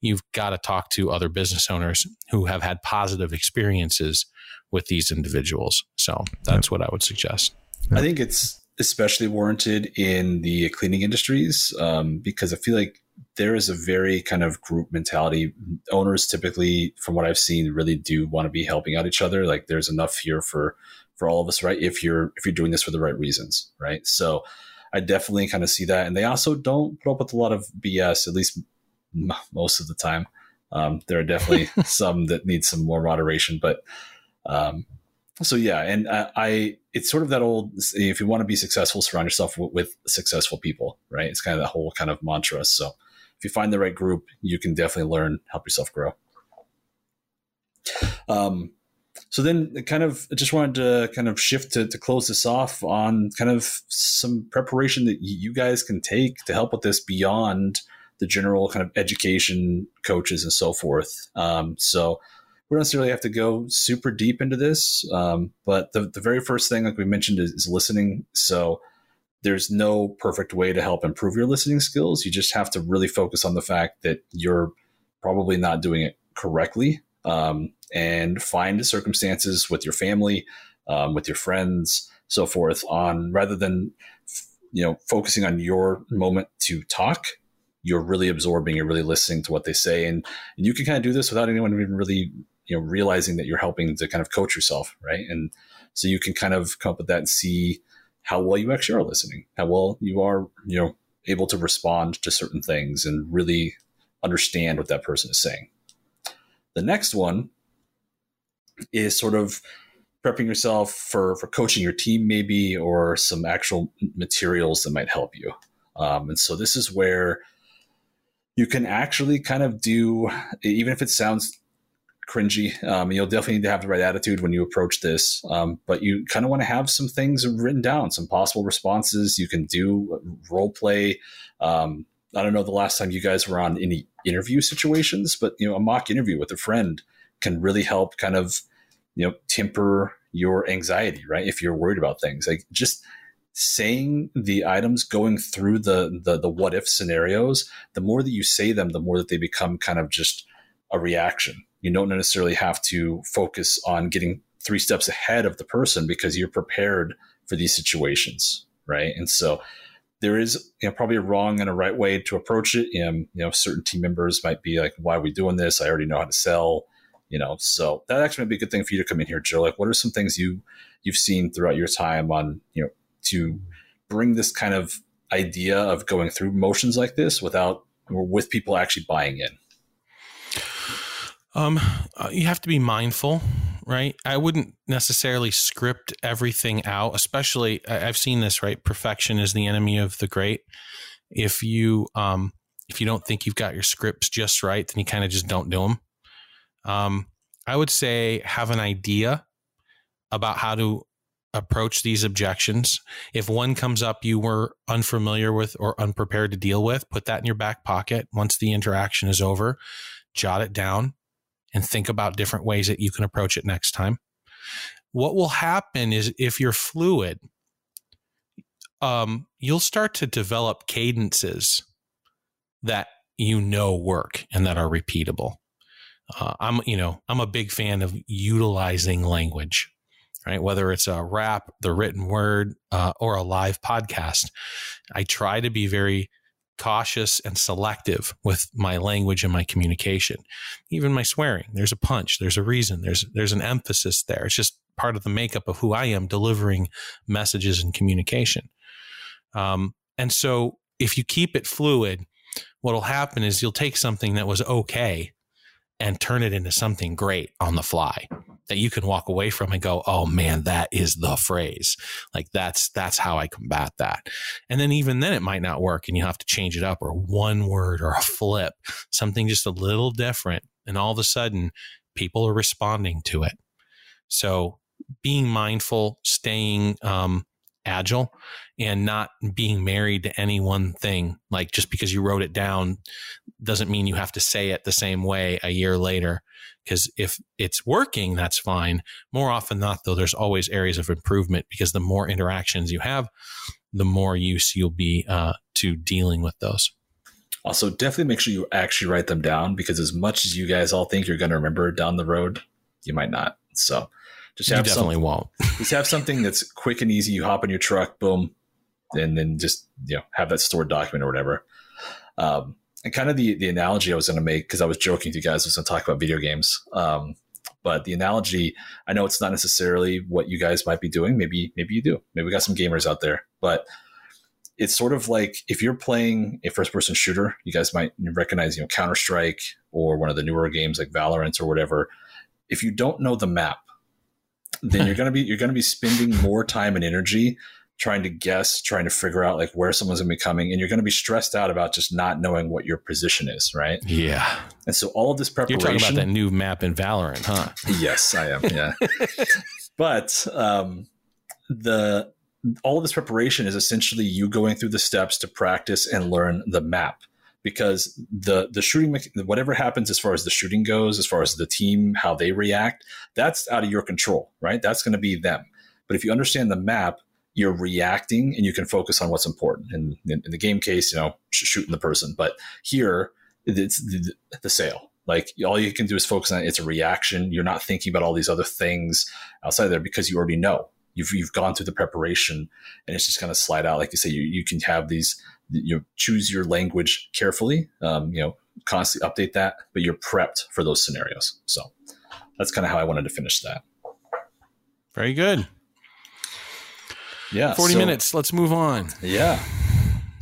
[SPEAKER 1] you've got to talk to other business owners who have had positive experiences with these individuals. So, that's what I would suggest.
[SPEAKER 2] I think it's especially warranted in the cleaning industries um, because I feel like there is a very kind of group mentality. Owners typically, from what I've seen, really do want to be helping out each other. Like there's enough here for for all of us, right? If you're if you're doing this for the right reasons, right? So I definitely kind of see that. And they also don't put up with a lot of BS, at least most of the time. Um, there are definitely some that need some more moderation, but um, so yeah, and I, I, it's sort of that old if you want to be successful, surround yourself with, with, successful people, right? It's kind of that whole kind of mantra. So if you find the right group, you can definitely learn, help yourself grow. Um, so then kind of I just wanted to kind of shift to, to close this off on kind of some preparation that you guys can take to help with this beyond the general kind of education coaches and so forth. Um, so we don't necessarily have to go super deep into this, um, but the, the very first thing, like we mentioned, is, is listening. So there's no perfect way to help improve your listening skills. You just have to really focus on the fact that you're probably not doing it correctly um, and find circumstances with your family, um, with your friends, so forth. On rather than you know focusing on your moment to talk, you're really absorbing, you're really listening to what they say, and, and you can kind of do this without anyone even really you know realizing that you're helping to kind of coach yourself, right? And so you can kind of come up with that and see how well you actually are listening, how well you are, you know, able to respond to certain things and really understand what that person is saying. The next one is sort of prepping yourself for for coaching your team, maybe, or some actual materials that might help you. Um, and so this is where you can actually kind of do, even if it sounds cringy, um, you'll definitely need to have the right attitude when you approach this. Um, but you kind of want to have some things written down, some possible responses you can do, role play. Um, I don't know the last time you guys were on any interview situations, but you know, a mock interview with a friend can really help kind of, you know, temper your anxiety, right? If you're worried about things, like just saying the items, going through the the, the what if scenarios, the more that you say them, the more that they become kind of just a reaction. You don't necessarily have to focus on getting three steps ahead of the person because you're prepared for these situations, right? And so there is you know, probably a wrong and a right way to approach it. And, you know, certain team members might be like, why are we doing this? I already know how to sell, you know, so that actually might be a good thing for you to come in here, Joe. Like, what are some things you, you've seen throughout your time on, you know, to bring this kind of idea of going through motions like this without or with people actually buying in?
[SPEAKER 1] Um, uh, you have to be mindful right? I wouldn't necessarily script everything out, especially I've seen this, right? Perfection is the enemy of the great. If you um if you don't think you've got your scripts just right, then you kind of just don't do them. Um, I would say have an idea about how to approach these objections. If one comes up you were unfamiliar with or unprepared to deal with, put that in your back pocket. Once the interaction is over, jot it down, and think about different ways that you can approach it next time. What will happen is if you're fluid, um, you'll start to develop cadences that you know work and that are repeatable. Uh, I'm, you know, I'm a big fan of utilizing language, right? Whether it's a rap, the written word, uh, or a live podcast, I try to be very cautious and selective with my language and my communication. Even my swearing, there's a punch, there's a reason, there's there's an emphasis there. It's just part of the makeup of who I am delivering messages and communication. Um, and so if you keep it fluid, what'll happen is you'll take something that was okay and turn it into something great on the fly. That you can walk away from and go, oh man, that is the phrase. Like that's that's how I combat that. And then even then it might not work and you have to change it up or one word or a flip, something just a little different. And all of a sudden people are responding to it. So being mindful, staying um, agile and not being married to any one thing. Like just because you wrote it down doesn't mean you have to say it the same way a year later. Because if it's working, that's fine. More often than not, though, there's always areas of improvement because the more interactions you have, the more use you'll be uh, to dealing with those.
[SPEAKER 2] Also, definitely make sure you actually write them down because as much as you guys all think you're going to remember down the road, you might not. So
[SPEAKER 1] just have you definitely won't.
[SPEAKER 2] just have something that's quick and easy. You hop in your truck, boom, and then just you know have that stored document or whatever. Um, and kind of the the analogy I was going to make because I was joking with you guys I was going to talk about video games. Um, but the analogy, I know it's not necessarily what you guys might be doing. Maybe maybe you do. Maybe we got some gamers out there, but it's sort of like if you're playing a first person shooter, you guys might recognize, you know, Counter Strike or one of the newer games like Valorant or whatever. If you don't know the map, then you're gonna be you're gonna be spending more time and energy trying to guess, trying to figure out like where someone's gonna be coming, and you're gonna be stressed out about just not knowing what your position is, right?
[SPEAKER 1] Yeah.
[SPEAKER 2] And so all of this preparation.
[SPEAKER 1] You're talking about that new map in Valorant, huh?
[SPEAKER 2] yes, I am. Yeah. but um, the all of this preparation is essentially you going through the steps to practice and learn the map because the the shooting whatever happens as far as the shooting goes as far as the team how they react that's out of your control right that's going to be them but if you understand the map you're reacting and you can focus on what's important. And in, in the game case you know shooting the person. But here it's the, the sale. Like all you can do is focus on it's a reaction. You're not thinking about all these other things outside there because you already know. You've you've gone through the preparation and it's just going to slide out. Like you say you, you can have these you know, choose your language carefully um, you know constantly update that but you're prepped for those scenarios. So that's kind of how i wanted to finish that.
[SPEAKER 1] Very good
[SPEAKER 2] yeah
[SPEAKER 1] 40 so, minutes let's move on
[SPEAKER 2] yeah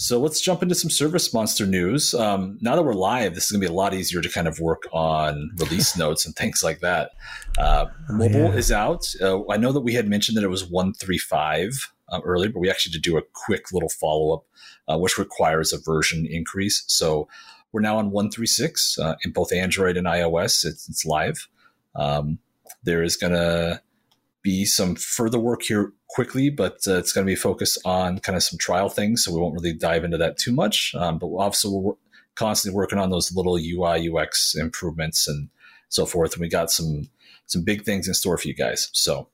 [SPEAKER 2] so let's jump into some ServiceMonster news. Um, now that we're live, this is going to be a lot easier to kind of work on release notes and things like that. Uh, mobile yeah. is out. Uh, I know that we had mentioned that it was 135 uh, earlier, but we actually did do a quick little follow up, uh, which requires a version increase. So we're now on 136 uh, in both Android and iOS. It's, it's live. Um, there is going to be some further work here quickly, but uh, it's going to be focused on kind of some trial things. So we won't really dive into that too much. Um, but obviously, we're constantly working on those little UI UX improvements and so forth. And we got some some big things in store for you guys. So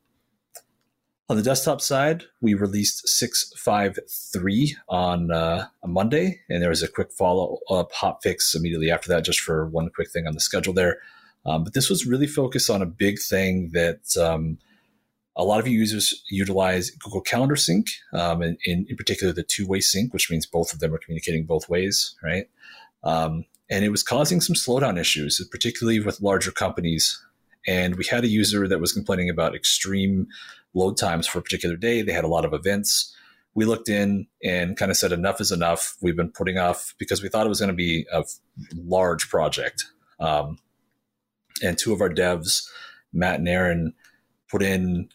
[SPEAKER 2] on the desktop side, we released 653 on uh, a Monday, and there was a quick follow up hot fix immediately after that, just for one quick thing on the schedule there. Um, but this was really focused on a big thing that um, a lot of users utilize Google Calendar Sync, um, and in, in particular the two-way sync, which means both of them are communicating both ways, right? Um, and it was causing some slowdown issues, particularly with larger companies. And we had a user that was complaining about extreme load times for a particular day. They had a lot of events. We looked in and kind of said, enough is enough. We've been putting off because we thought it was going to be a large project. Um, and two of our devs, Matt and Aaron, put in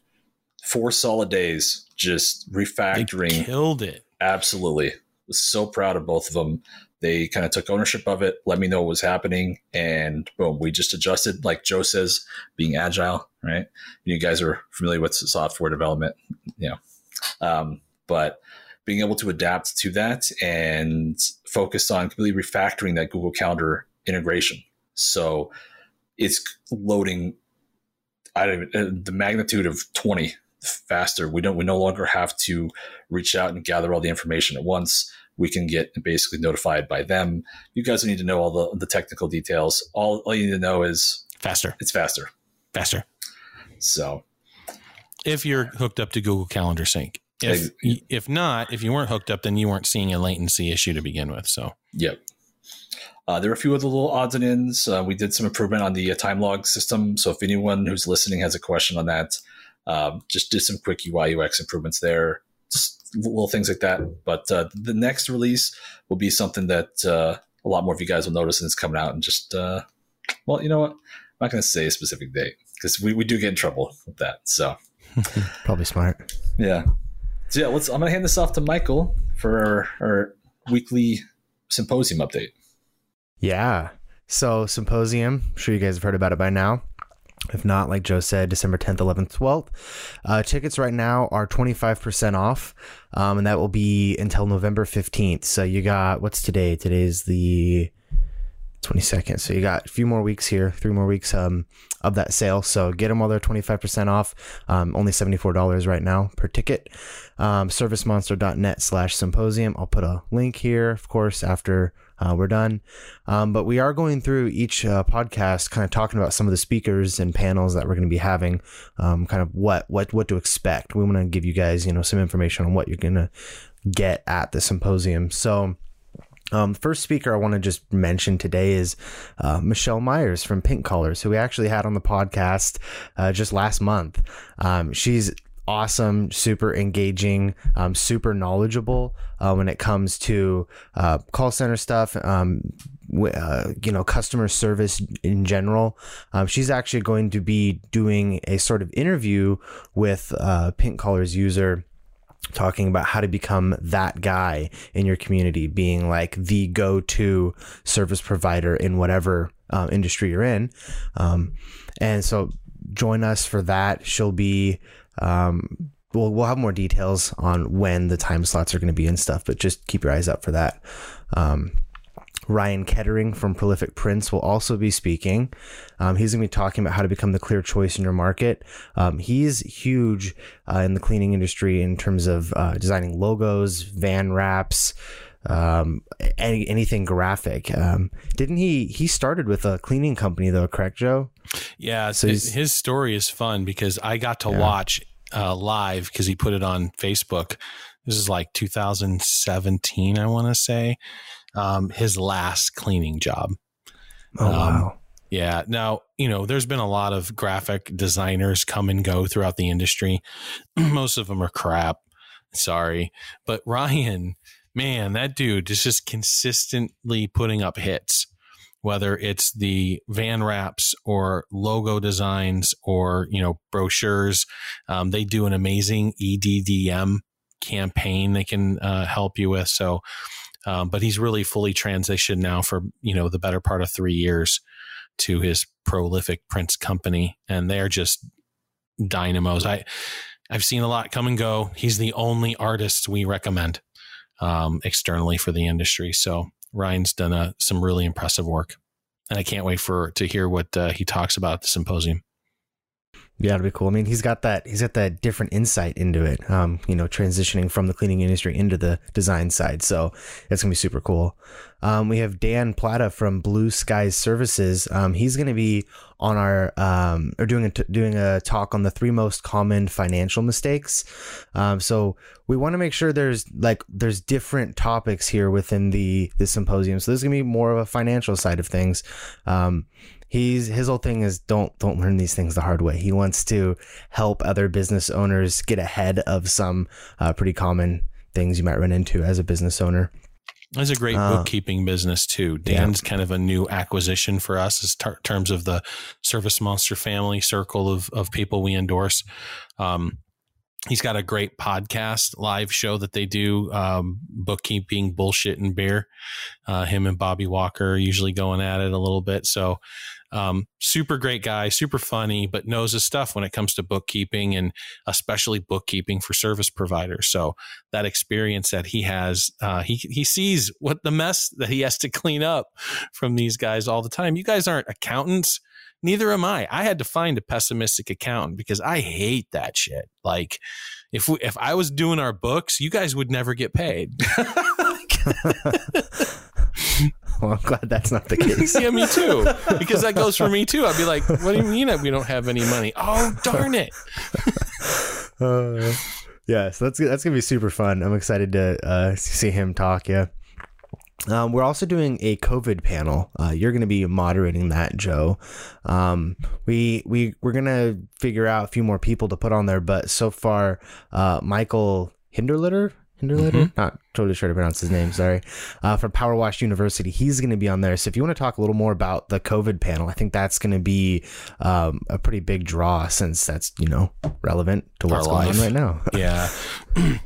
[SPEAKER 2] four solid days just refactoring.
[SPEAKER 1] They killed it.
[SPEAKER 2] Absolutely. Was so proud of both of them. They kind of took ownership of it, let me know what was happening, and boom, we just adjusted. Like Joe says, being agile, right? You guys are familiar with software development, you know. Um, but being able to adapt to that and focus on completely refactoring that Google Calendar integration. So it's loading I don't even, uh, the magnitude of 20 faster. We don't we no longer have to reach out and gather all the information at once. We can get basically notified by them. You guys need to know all the, the technical details. All, all you need to know is
[SPEAKER 1] faster.
[SPEAKER 2] It's faster.
[SPEAKER 1] Faster.
[SPEAKER 2] So
[SPEAKER 1] if you're hooked up to Google Calendar Sync. If if not, if you weren't hooked up, then you weren't seeing a latency issue to begin with. So
[SPEAKER 2] yep. Uh, there are a few other little odds and ends. Uh, we did some improvement on the uh, time log system. So if anyone who's listening has a question on that, um, just did some quick UI UX improvements there, little things like that. But uh, the next release will be something that uh, a lot more of you guys will notice and it's coming out. And just, uh, well, you know what? I'm not going to say a specific date because we, we do get in trouble with that. So
[SPEAKER 3] probably smart.
[SPEAKER 2] Yeah. So yeah, let's. I'm going to hand this off to Michael for our, our weekly symposium update.
[SPEAKER 3] Yeah. So symposium, I'm sure you guys have heard about it by now. If not, like Joe said, December 10th, 11th, 12th. Uh, tickets right now are 25% off, um, and that will be until November 15th. So you got, what's today? Today's the 22nd. So you got a few more weeks here, three more weeks um, of that sale. So get them while they're 25% off. Um, only $74 right now per ticket. Um, servicemonster.net slash symposium. I'll put a link here, of course, after uh, we're done. Um, but we are going through each uh, podcast, kind of talking about some of the speakers and panels that we're going to be having, um, kind of what what what to expect. We want to give you guys, you know, some information on what you're going to get at the symposium. So. Um, first speaker I want to just mention today is uh, Michelle Myers from Pink Colors, who we actually had on the podcast uh, just last month. Um, she's awesome, super engaging, um, super knowledgeable uh, when it comes to uh, call center stuff. Um, uh, you know, customer service in general. Um, she's actually going to be doing a sort of interview with uh, Pink Colors user talking about how to become that guy in your community, being like the go to service provider in whatever uh, industry you're in. Um, and so join us for that. She'll be. Um, we'll, we'll have more details on when the time slots are going to be and stuff, but just keep your eyes up for that. Um, Ryan Kettering from Prolific Prints will also be speaking. Um, he's going to be talking about how to become the clear choice in your market. Um, he's huge uh, in the cleaning industry in terms of uh, designing logos, van wraps, um, any, anything graphic. Um, didn't he? He started with a cleaning company, though, correct, Joe?
[SPEAKER 1] Yeah. So his, his story is fun because I got to yeah. watch uh, live because he put it on Facebook. This is like 2017, I want to say um, his last cleaning job.
[SPEAKER 3] Oh, um, wow.
[SPEAKER 1] Yeah. Now, you know, there's been a lot of graphic designers come and go throughout the industry. Most of them are crap. Sorry. But Ryan, man, that dude is just consistently putting up hits, whether it's the van wraps or logo designs or, you know, brochures. Um, they do an amazing EDDM campaign they can uh, help you with. So, um, but he's really fully transitioned now for you know the better part of three years to his Prolific Prints company, and they're just dynamos. I I've seen a lot come and go. He's the only artist we recommend um, externally for the industry. So Ryan's done a, uh, some really impressive work, and I can't wait for to hear what uh, he talks about at the symposium.
[SPEAKER 3] Yeah, it'll be cool. I mean, he's got that he's got that different insight into it. Um, you know, transitioning from the cleaning industry into the design side. So it's gonna be super cool. Um, we have Dan Plata from Blue Skies Services. Um, he's gonna be on our um, or doing a t- doing a talk on the three most common financial mistakes. Um, so we want to make sure there's like there's different topics here within the the symposium. So there's gonna be more of a financial side of things. Um, he's his whole thing is don't don't learn these things the hard way. He wants to help other business owners get ahead of some uh, pretty common things you might run into as a business owner.
[SPEAKER 1] It's a great uh, bookkeeping business too. Dan's yeah. kind of a new acquisition for us in ter- terms of the ServiceMonster family circle of of people we endorse. Um, he's got a great podcast live show that they do um, bookkeeping bullshit and beer uh, him and bobby walker are usually going at it a little bit so um, super great guy super funny but knows his stuff when it comes to bookkeeping and especially bookkeeping for service providers so that experience that he has uh, he, he sees what the mess that he has to clean up from these guys all the time you guys aren't accountants neither am I. I had to find a pessimistic accountant because I hate that shit. Like if we, if I was doing our books, you guys would never get paid.
[SPEAKER 3] well, I'm glad that's not the case.
[SPEAKER 1] yeah, me too. Because that goes for me too. I'd be like, "What do you mean that we don't have any money?" Oh, darn it!
[SPEAKER 3] uh, yeah, so that's that's gonna be super fun. I'm excited to uh, see him talk. Yeah. Um, we're also doing a COVID panel. Uh, you're going to be moderating that, Joe. Um, we we we're going to figure out a few more people to put on there, but so far, uh, Michael Hinderlitter Hinderleder, mm-hmm. not totally sure to pronounce his name. Sorry, uh, from Power Wash University. He's going to be on there. So if you want to talk a little more about the COVID panel, I think that's going to be um, a pretty big draw since that's you know relevant to what's going on right now.
[SPEAKER 1] yeah.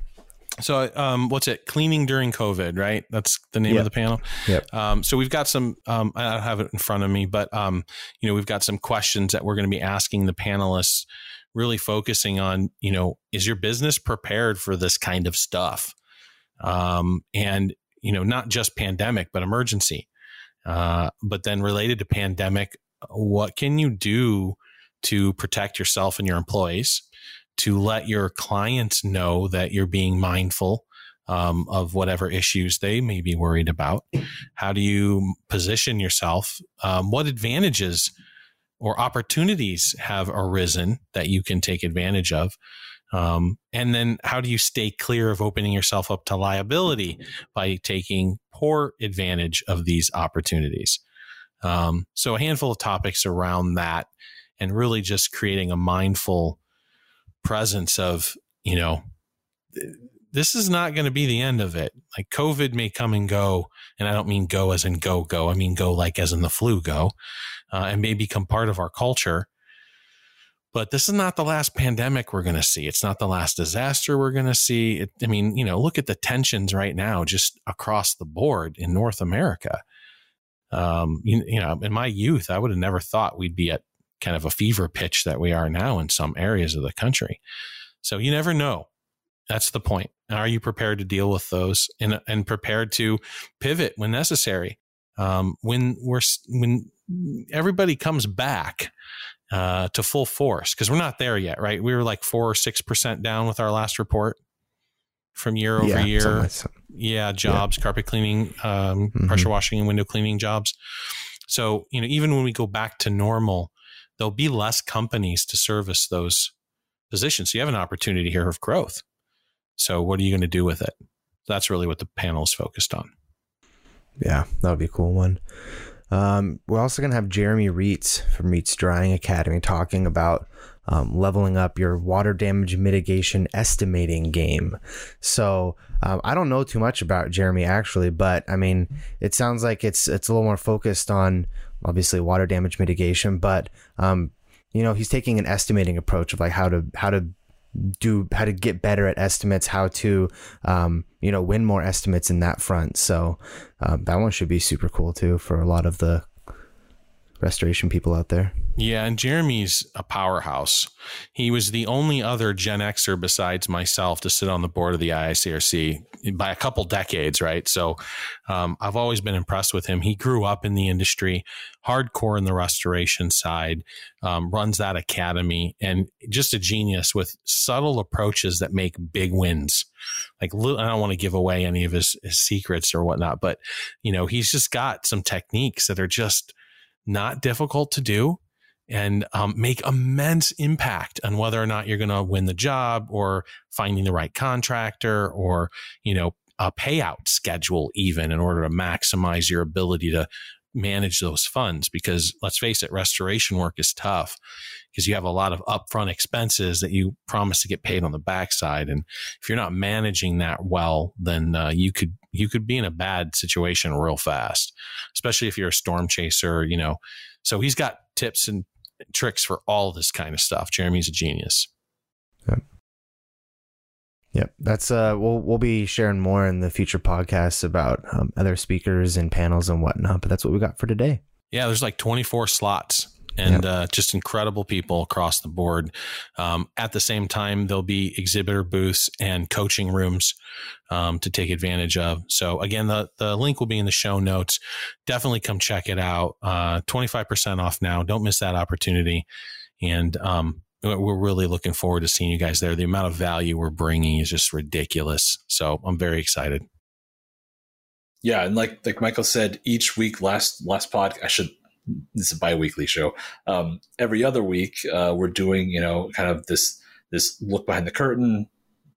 [SPEAKER 1] So, um, what's it? Cleaning during COVID, right? That's the name yep. of the panel.
[SPEAKER 3] Yep.
[SPEAKER 1] Um, so we've got some. Um, I don't have it in front of me, but um, you know, we've got some questions that we're going to be asking the panelists really focusing on, you know, is your business prepared for this kind of stuff? Um, and, you know, not just pandemic, but emergency. Uh, but then related to pandemic, what can you do to protect yourself and your employees, to let your clients know that you're being mindful um, of whatever issues they may be worried about? How do you position yourself? Um, what advantages or opportunities have arisen that you can take advantage of. Um, and then how do you stay clear of opening yourself up to liability by taking poor advantage of these opportunities? Um, so a handful of topics around that and really just creating a mindful presence of, you know, this is not going to be the end of it. Like COVID may come and go, and I don't mean go as in go go. I mean go like as in the flu go, uh, and may become part of our culture. But this is not the last pandemic we're going to see. It's not the last disaster we're going to see. It, I mean, you know, look at the tensions right now, just across the board in North America. Um, you, you know, in my youth, I would have never thought we'd be at kind of a fever pitch that we are now in some areas of the country. So you never know that's the point. Are you prepared to deal with those and, and prepared to pivot when necessary? Um, when we're when everybody comes back uh, to full force, because we're not there yet, right? We were like four or six percent down with our last report from year over yeah, year. Yeah, jobs, yeah. carpet cleaning, um, mm-hmm. pressure washing, and window cleaning jobs. So you know, even when we go back to normal, there'll be less companies to service those positions. So you have an opportunity here of growth. So what are you going to do with it? That's really what the panel is focused on.
[SPEAKER 3] Yeah, that would be a cool one. Um, we're also going to have Jeremy Reets from Reets Drying Academy talking about um, leveling up your water damage mitigation estimating game. So um, I don't know too much about Jeremy actually, but I mean, it sounds like it's it's a little more focused on obviously water damage mitigation, but um, you know, he's taking an estimating approach of like how to how to do how to get better at estimates, how to um, you know win more estimates in that front. So um, that one should be super cool too for a lot of the restoration people out there.
[SPEAKER 1] Yeah, and Jeremy's a powerhouse. He was the only other Gen Xer besides myself to sit on the board of the IICRC by a couple decades, right? So um, I've always been impressed with him. He grew up in the industry, hardcore in the restoration side, um, runs that academy, and just a genius with subtle approaches that make big wins. Like I don't want to give away any of his, his secrets or whatnot, but you know he's just got some techniques that are just not difficult to do and um, make immense impact on whether or not you're going to win the job or finding the right contractor or you know a payout schedule even in order to maximize your ability to manage those funds. Because let's face it restoration work is tough because you have a lot of upfront expenses that you promise to get paid on the backside and if you're not managing that well then uh, you could you could be in a bad situation real fast especially if you're a storm chaser you know so he's got tips and tricks for all this kind of stuff. Jeremy's a genius.
[SPEAKER 3] Yep. Yep. That's uh we'll we'll be sharing more in the future podcasts about um, other speakers and panels and whatnot, but that's what we got for today.
[SPEAKER 1] Yeah, there's like 24 slots and yep. uh, just incredible people across the board. Um, at the same time, there'll be exhibitor booths and coaching rooms um, to take advantage of. So again, the the link will be in the show notes. Definitely come check it out. Twenty five percent off now. Don't miss that opportunity. And um, we're really looking forward to seeing you guys there. The amount of value we're bringing is just ridiculous. So I'm very excited.
[SPEAKER 2] Yeah, and like like Michael said, each week last last pod I should this is a bi-weekly show. Um, every other week, uh, we're doing, you know, kind of this, this look behind the curtain,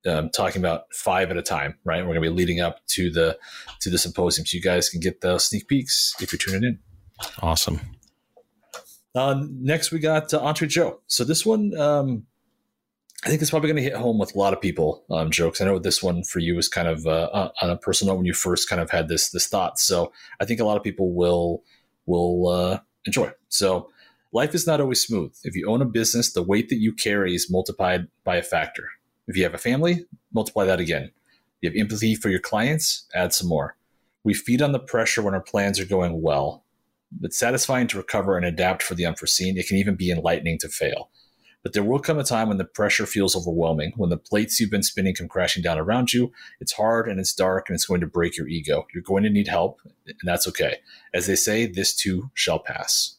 [SPEAKER 2] um, talking about five at a time, right? We're going to be leading up to the, to the symposium. So you guys can get the sneak peeks if you're tuning in.
[SPEAKER 1] Awesome.
[SPEAKER 2] Uh, next we got uh, Entre Joe. So this one, um, I think it's probably going to hit home with a lot of people. Um, jokes. I know this one for you is kind of uh, on a personal note when you first kind of had this this thought. So I think a lot of people will will uh, enjoy. So life is not always smooth. If you own a business, the weight that you carry is multiplied by a factor. If you have a family, multiply that again. You have empathy for your clients, add some more. We feed on the pressure when our plans are going well. It's satisfying to recover and adapt for the unforeseen. It can even be enlightening to fail. But there will come a time when the pressure feels overwhelming, when the plates you've been spinning come crashing down around you. It's hard and it's dark and it's going to break your ego. You're going to need help, and that's okay. As they say, this too shall pass.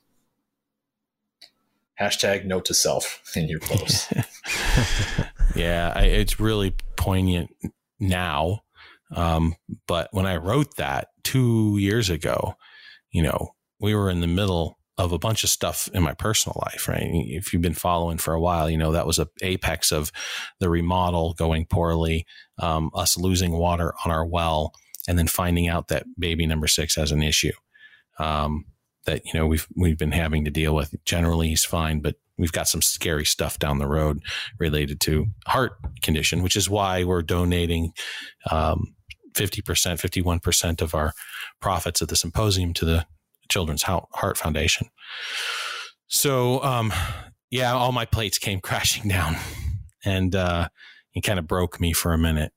[SPEAKER 2] Hashtag note to self in your post.
[SPEAKER 1] yeah, I, it's really poignant now. Um, but when I wrote that two years ago, you know, we were in the middle of a bunch of stuff in my personal life, right? If you've been following for a while, you know, that was a apex of the remodel going poorly, um, us losing water on our well, and then finding out that baby number six has an issue. Um, that, you know, we've, we've been having to deal with. Generally, he's fine, but we've got some scary stuff down the road related to heart condition, which is why we're donating, um, 50%, 51% of our profits at the symposium to the Children's Heart Foundation. So, um, yeah, all my plates came crashing down and, uh, it kind of broke me for a minute.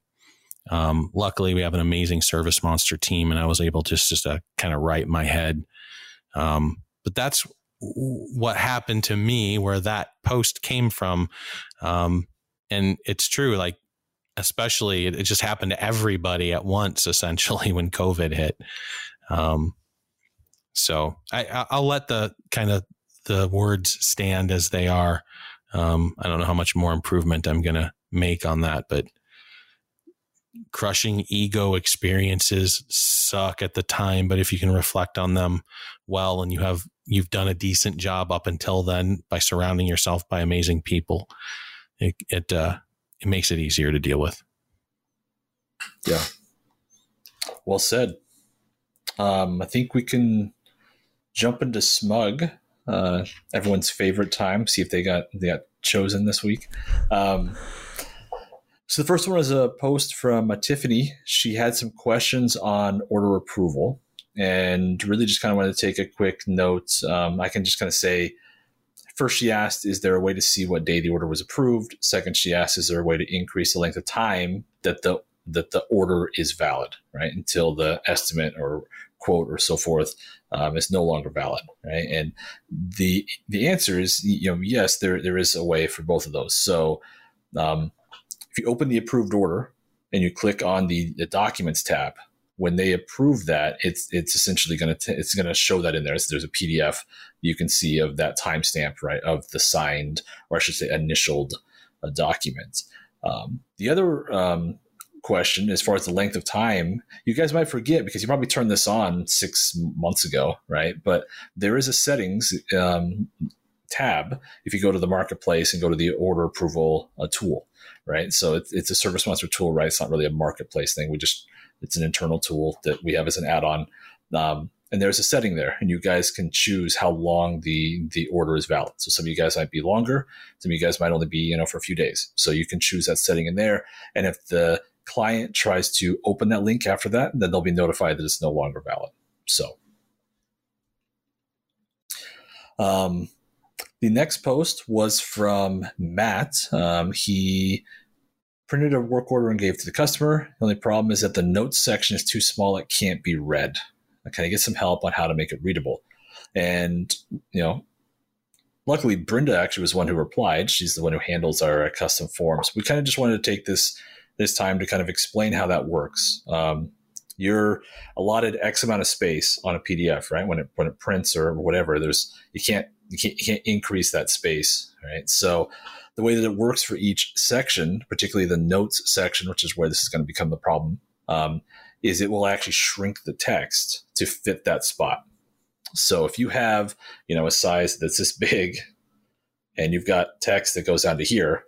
[SPEAKER 1] Um, luckily we have an amazing ServiceMonster team and I was able just, just to kind of right my head. Um, but that's what happened to me where that post came from. Um, and it's true, like, especially it, it, just happened to everybody at once, essentially when COVID hit. Um, so I, I'll let the kind of the words stand as they are. Um, I don't know how much more improvement I'm going to make on that, but crushing ego experiences suck at the time. But if you can reflect on them well and you have, you've done a decent job up until then by surrounding yourself by amazing people, it, it, uh, it makes it easier to deal with.
[SPEAKER 2] Yeah. Well said. Um, I think we can jump into SMUG, uh, everyone's favorite time. See if they got they got chosen this week. Um, so the first one was a post from uh, Tiffany. She had some questions on order approval, and really just kind of wanted to take a quick note. Um, I can just kind of say. First, she asked, Is there a way to see what day the order was approved? Second, she asked, Is there a way to increase the length of time that the that the order is valid, right? Until the estimate or quote or so forth um, is no longer valid, right? And the the answer is you know yes, there there is a way for both of those. So um, if you open the approved order and you click on the, the documents tab, when they approve that, it's it's essentially going to it's going to show that in there. So there's a PDF you can see of that timestamp, right, of the signed or I should say initialed uh, document. Um, the other um, question as far as the length of time you guys might forget because you probably turned this on six months ago right? But there is a settings um, tab if you go to the marketplace and go to the order approval uh, tool right? So it's, it's a ServiceMonster tool right? It's not really a marketplace thing. We just it's an internal tool that we have as an add-on. Um, and there's a setting there and you guys can choose how long the the order is valid. So some of you guys might be longer some of you guys might only be you know for a few days. So you can choose that setting in there. And if the client tries to open that link after that, then they'll be notified that it's no longer valid. So, um, the next post was from Matt. Um, he printed a work order and gave to the customer. The only problem is that the notes section is too small; it can't be read. I get some help on how to make it readable. And you know, luckily, Brenda actually was one who replied. She's the one who handles our custom forms. We kind of just wanted to take this this time to kind of explain how that works. Um, you're allotted X amount of space on a PDF, right? When it when it prints or whatever, there's you can't you can't, you can't increase that space, right? So the way that it works for each section, particularly the notes section, which is where this is going to become the problem, um, is it will actually shrink the text to fit that spot. So if you have you know a size that's this big, and you've got text that goes down to here,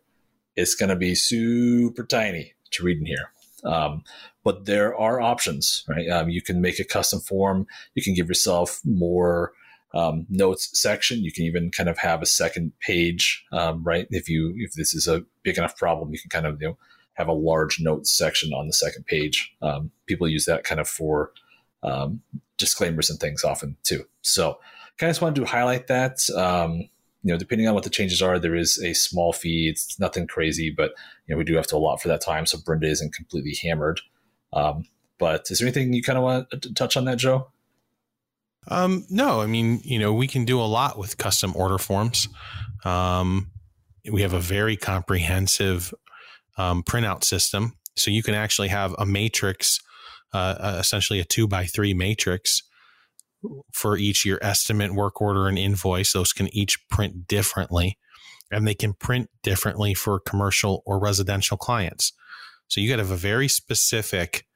[SPEAKER 2] it's going to be super tiny to read in here. Um, but there are options, right? Um, you can make a custom form. You can give yourself more um, notes section. You can even kind of have a second page, um, right? If you if this is a big enough problem, you can kind of you know have a large notes section on the second page. Um, people use that kind of for um, disclaimers and things often too. So, kind of just wanted to highlight that. You know, depending on what the changes are, there is a small fee. It's nothing crazy, but you know, we do have to allot for that time, so Brenda isn't completely hammered. Um, but is there anything you kind of want to touch on that, Joe?
[SPEAKER 1] Um, no, I mean, you know, we can do a lot with custom order forms. Um, we have a very comprehensive um, printout system. So you can actually have a matrix, uh, uh, essentially a two by three matrix for each your estimate, work order, and invoice. Those can each print differently and they can print differently for commercial or residential clients. So you got to have a very specific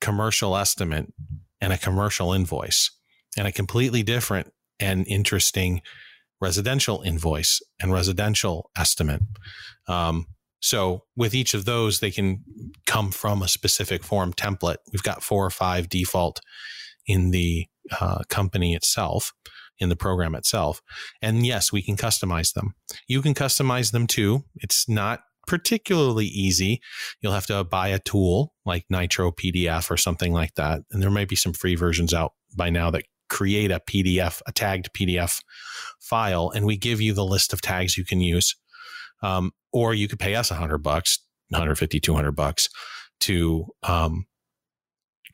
[SPEAKER 1] commercial estimate and a commercial invoice and a completely different and interesting residential invoice and residential estimate. Um, so with each of those, they can come from a specific form template. We've got four or five default in the uh, company itself, in the program itself. And yes, we can customize them. You can customize them too. It's not particularly easy. You'll have to buy a tool like Nitro PDF or something like that. And there might be some free versions out by now that create a PDF, a tagged PDF file, and we give you the list of tags you can use. Um, or you could pay us a hundred bucks, 150, 200 bucks to um,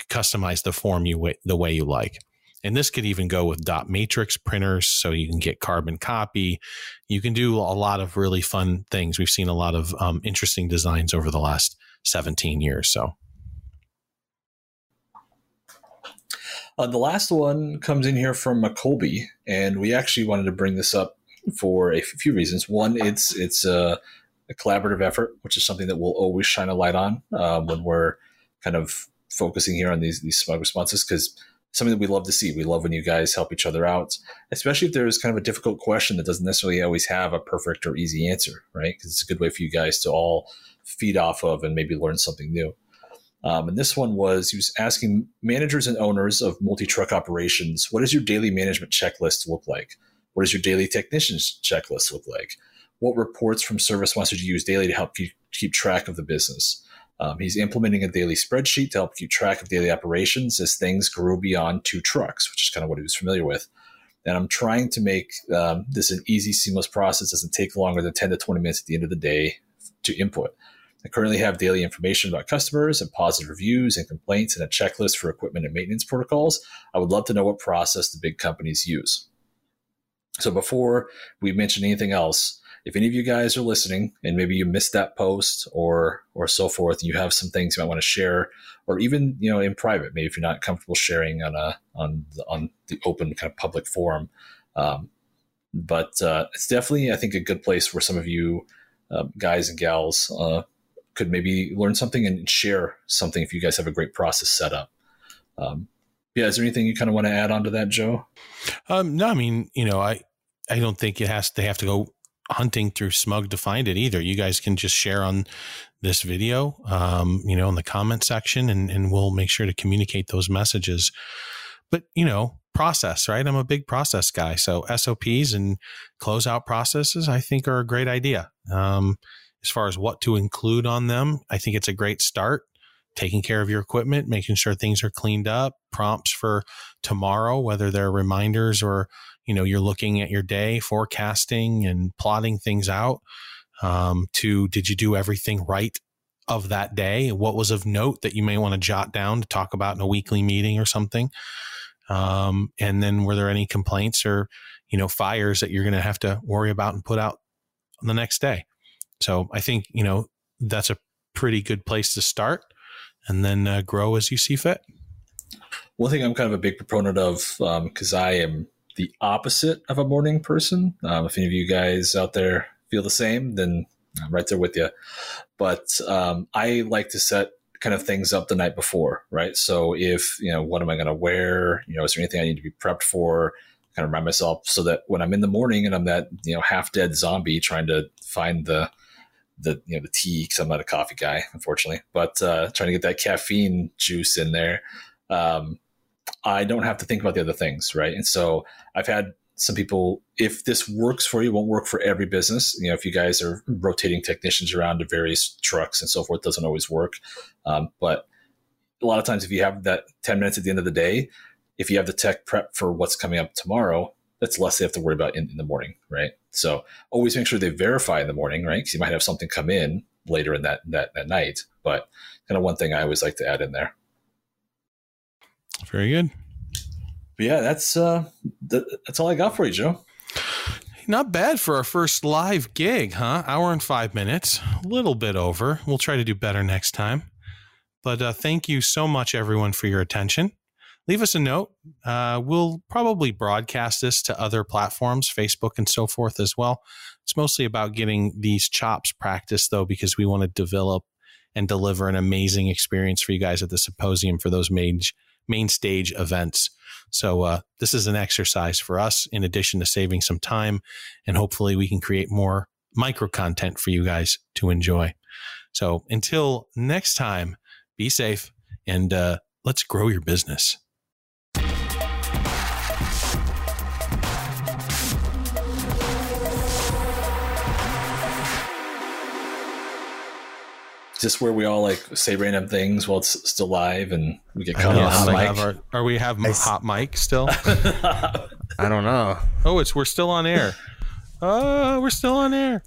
[SPEAKER 1] customize the form you the way you like. And this could even go with dot matrix printers, so you can get carbon copy. You can do a lot of really fun things. We've seen a lot of um, interesting designs over the last 17 years. So
[SPEAKER 2] Uh, the last one comes in here from McColby, and we actually wanted to bring this up for a few reasons. One, it's it's a, a collaborative effort, which is something that we'll always shine a light on um, when we're kind of focusing here on these these SMUG responses because something that we love to see. We love when you guys help each other out, especially if there's kind of a difficult question that doesn't necessarily always have a perfect or easy answer, right? Because it's a good way for you guys to all feed off of and maybe learn something new. Um, and this one was he was asking managers and owners of multi truck operations, what does your daily management checklist look like? What does your daily technicians checklist look like? What reports from service wants you to use daily to help keep track of the business? Um, he's implementing a daily spreadsheet to help keep track of daily operations as things grew beyond two trucks, which is kind of what he was familiar with. And I'm trying to make um, this an easy, seamless process. It doesn't take longer than 10 to 20 minutes at the end of the day to input. I currently have daily information about customers and positive reviews and complaints and a checklist for equipment and maintenance protocols. I would love to know what process the big companies use. So before we mention anything else, if any of you guys are listening and maybe you missed that post or or so forth, you have some things you might want to share, or even you know in private, maybe if you're not comfortable sharing on a on the, on the open kind of public forum, um, but uh, it's definitely I think a good place where some of you uh, guys and gals uh, could maybe learn something and share something if you guys have a great process set up. Um, yeah, is there anything you kind of want to add on to that, Joe?
[SPEAKER 1] Um, no, I mean, you know, I I don't think it has they have to go hunting through SMUG to find it either. You guys can just share on this video, um, you know, in the comment section, and and we'll make sure to communicate those messages. But you know, process, right? I'm a big process guy, so SOPs and closeout processes, I think, are a great idea. Um, as far as what to include on them, I think it's a great start. Taking care of your equipment, making sure things are cleaned up, prompts for tomorrow, whether they're reminders or, you know, you're looking at your day, forecasting and plotting things out. Um, to did you do everything right of that day? What was of note that you may want to jot down to talk about in a weekly meeting or something? Um, and then were there any complaints or, you know, fires that you're going to have to worry about and put out the next day? So I think, you know, that's a pretty good place to start and then uh, grow as you see fit.
[SPEAKER 2] One thing I'm kind of a big proponent of, because um, I am the opposite of a morning person. Um, if any of you guys out there feel the same, then I'm right there with you. But um, I like to set kind of things up the night before, right? So if, you know, what am I going to wear? You know, is there anything I need to be prepped for? Kind of remind myself so that when I'm in the morning and I'm that, you know, half dead zombie trying to find the, the you know the tea because I'm not a coffee guy, unfortunately. But uh, trying to get that caffeine juice in there, um, I don't have to think about the other things, right? And so I've had some people, if this works for you, won't work for every business. You know, if you guys are rotating technicians around to various trucks and so forth, doesn't always work. Um, but a lot of times, if you have that 10 minutes at the end of the day, if you have the tech prep for what's coming up tomorrow, that's less they have to worry about in, in the morning, right? So always make sure they verify in the morning, right? Because you might have something come in later in that, that that night. But kind of one thing I always like to add in there.
[SPEAKER 1] Very good.
[SPEAKER 2] But yeah, that's uh, th- that's all I got for you, Joe.
[SPEAKER 1] Not bad for our first live gig, huh? Hour and five minutes, a little bit over. We'll try to do better next time. But uh, thank you so much, everyone, for your attention. Leave us a note. Uh, we'll probably broadcast this to other platforms, Facebook and so forth as well. It's mostly about getting these chops practiced, though, because we want to develop and deliver an amazing experience for you guys at the symposium for those main, main stage events. So uh, this is an exercise for us in addition to saving some time and hopefully we can create more micro content for you guys to enjoy. So until next time, be safe and uh, let's grow your business.
[SPEAKER 2] Just where we all like say random things while it's still live and we get cut off.
[SPEAKER 1] Like our, are we have I hot mic still?
[SPEAKER 3] I don't know.
[SPEAKER 1] Oh, it's we're still on air. Oh, we're still on air.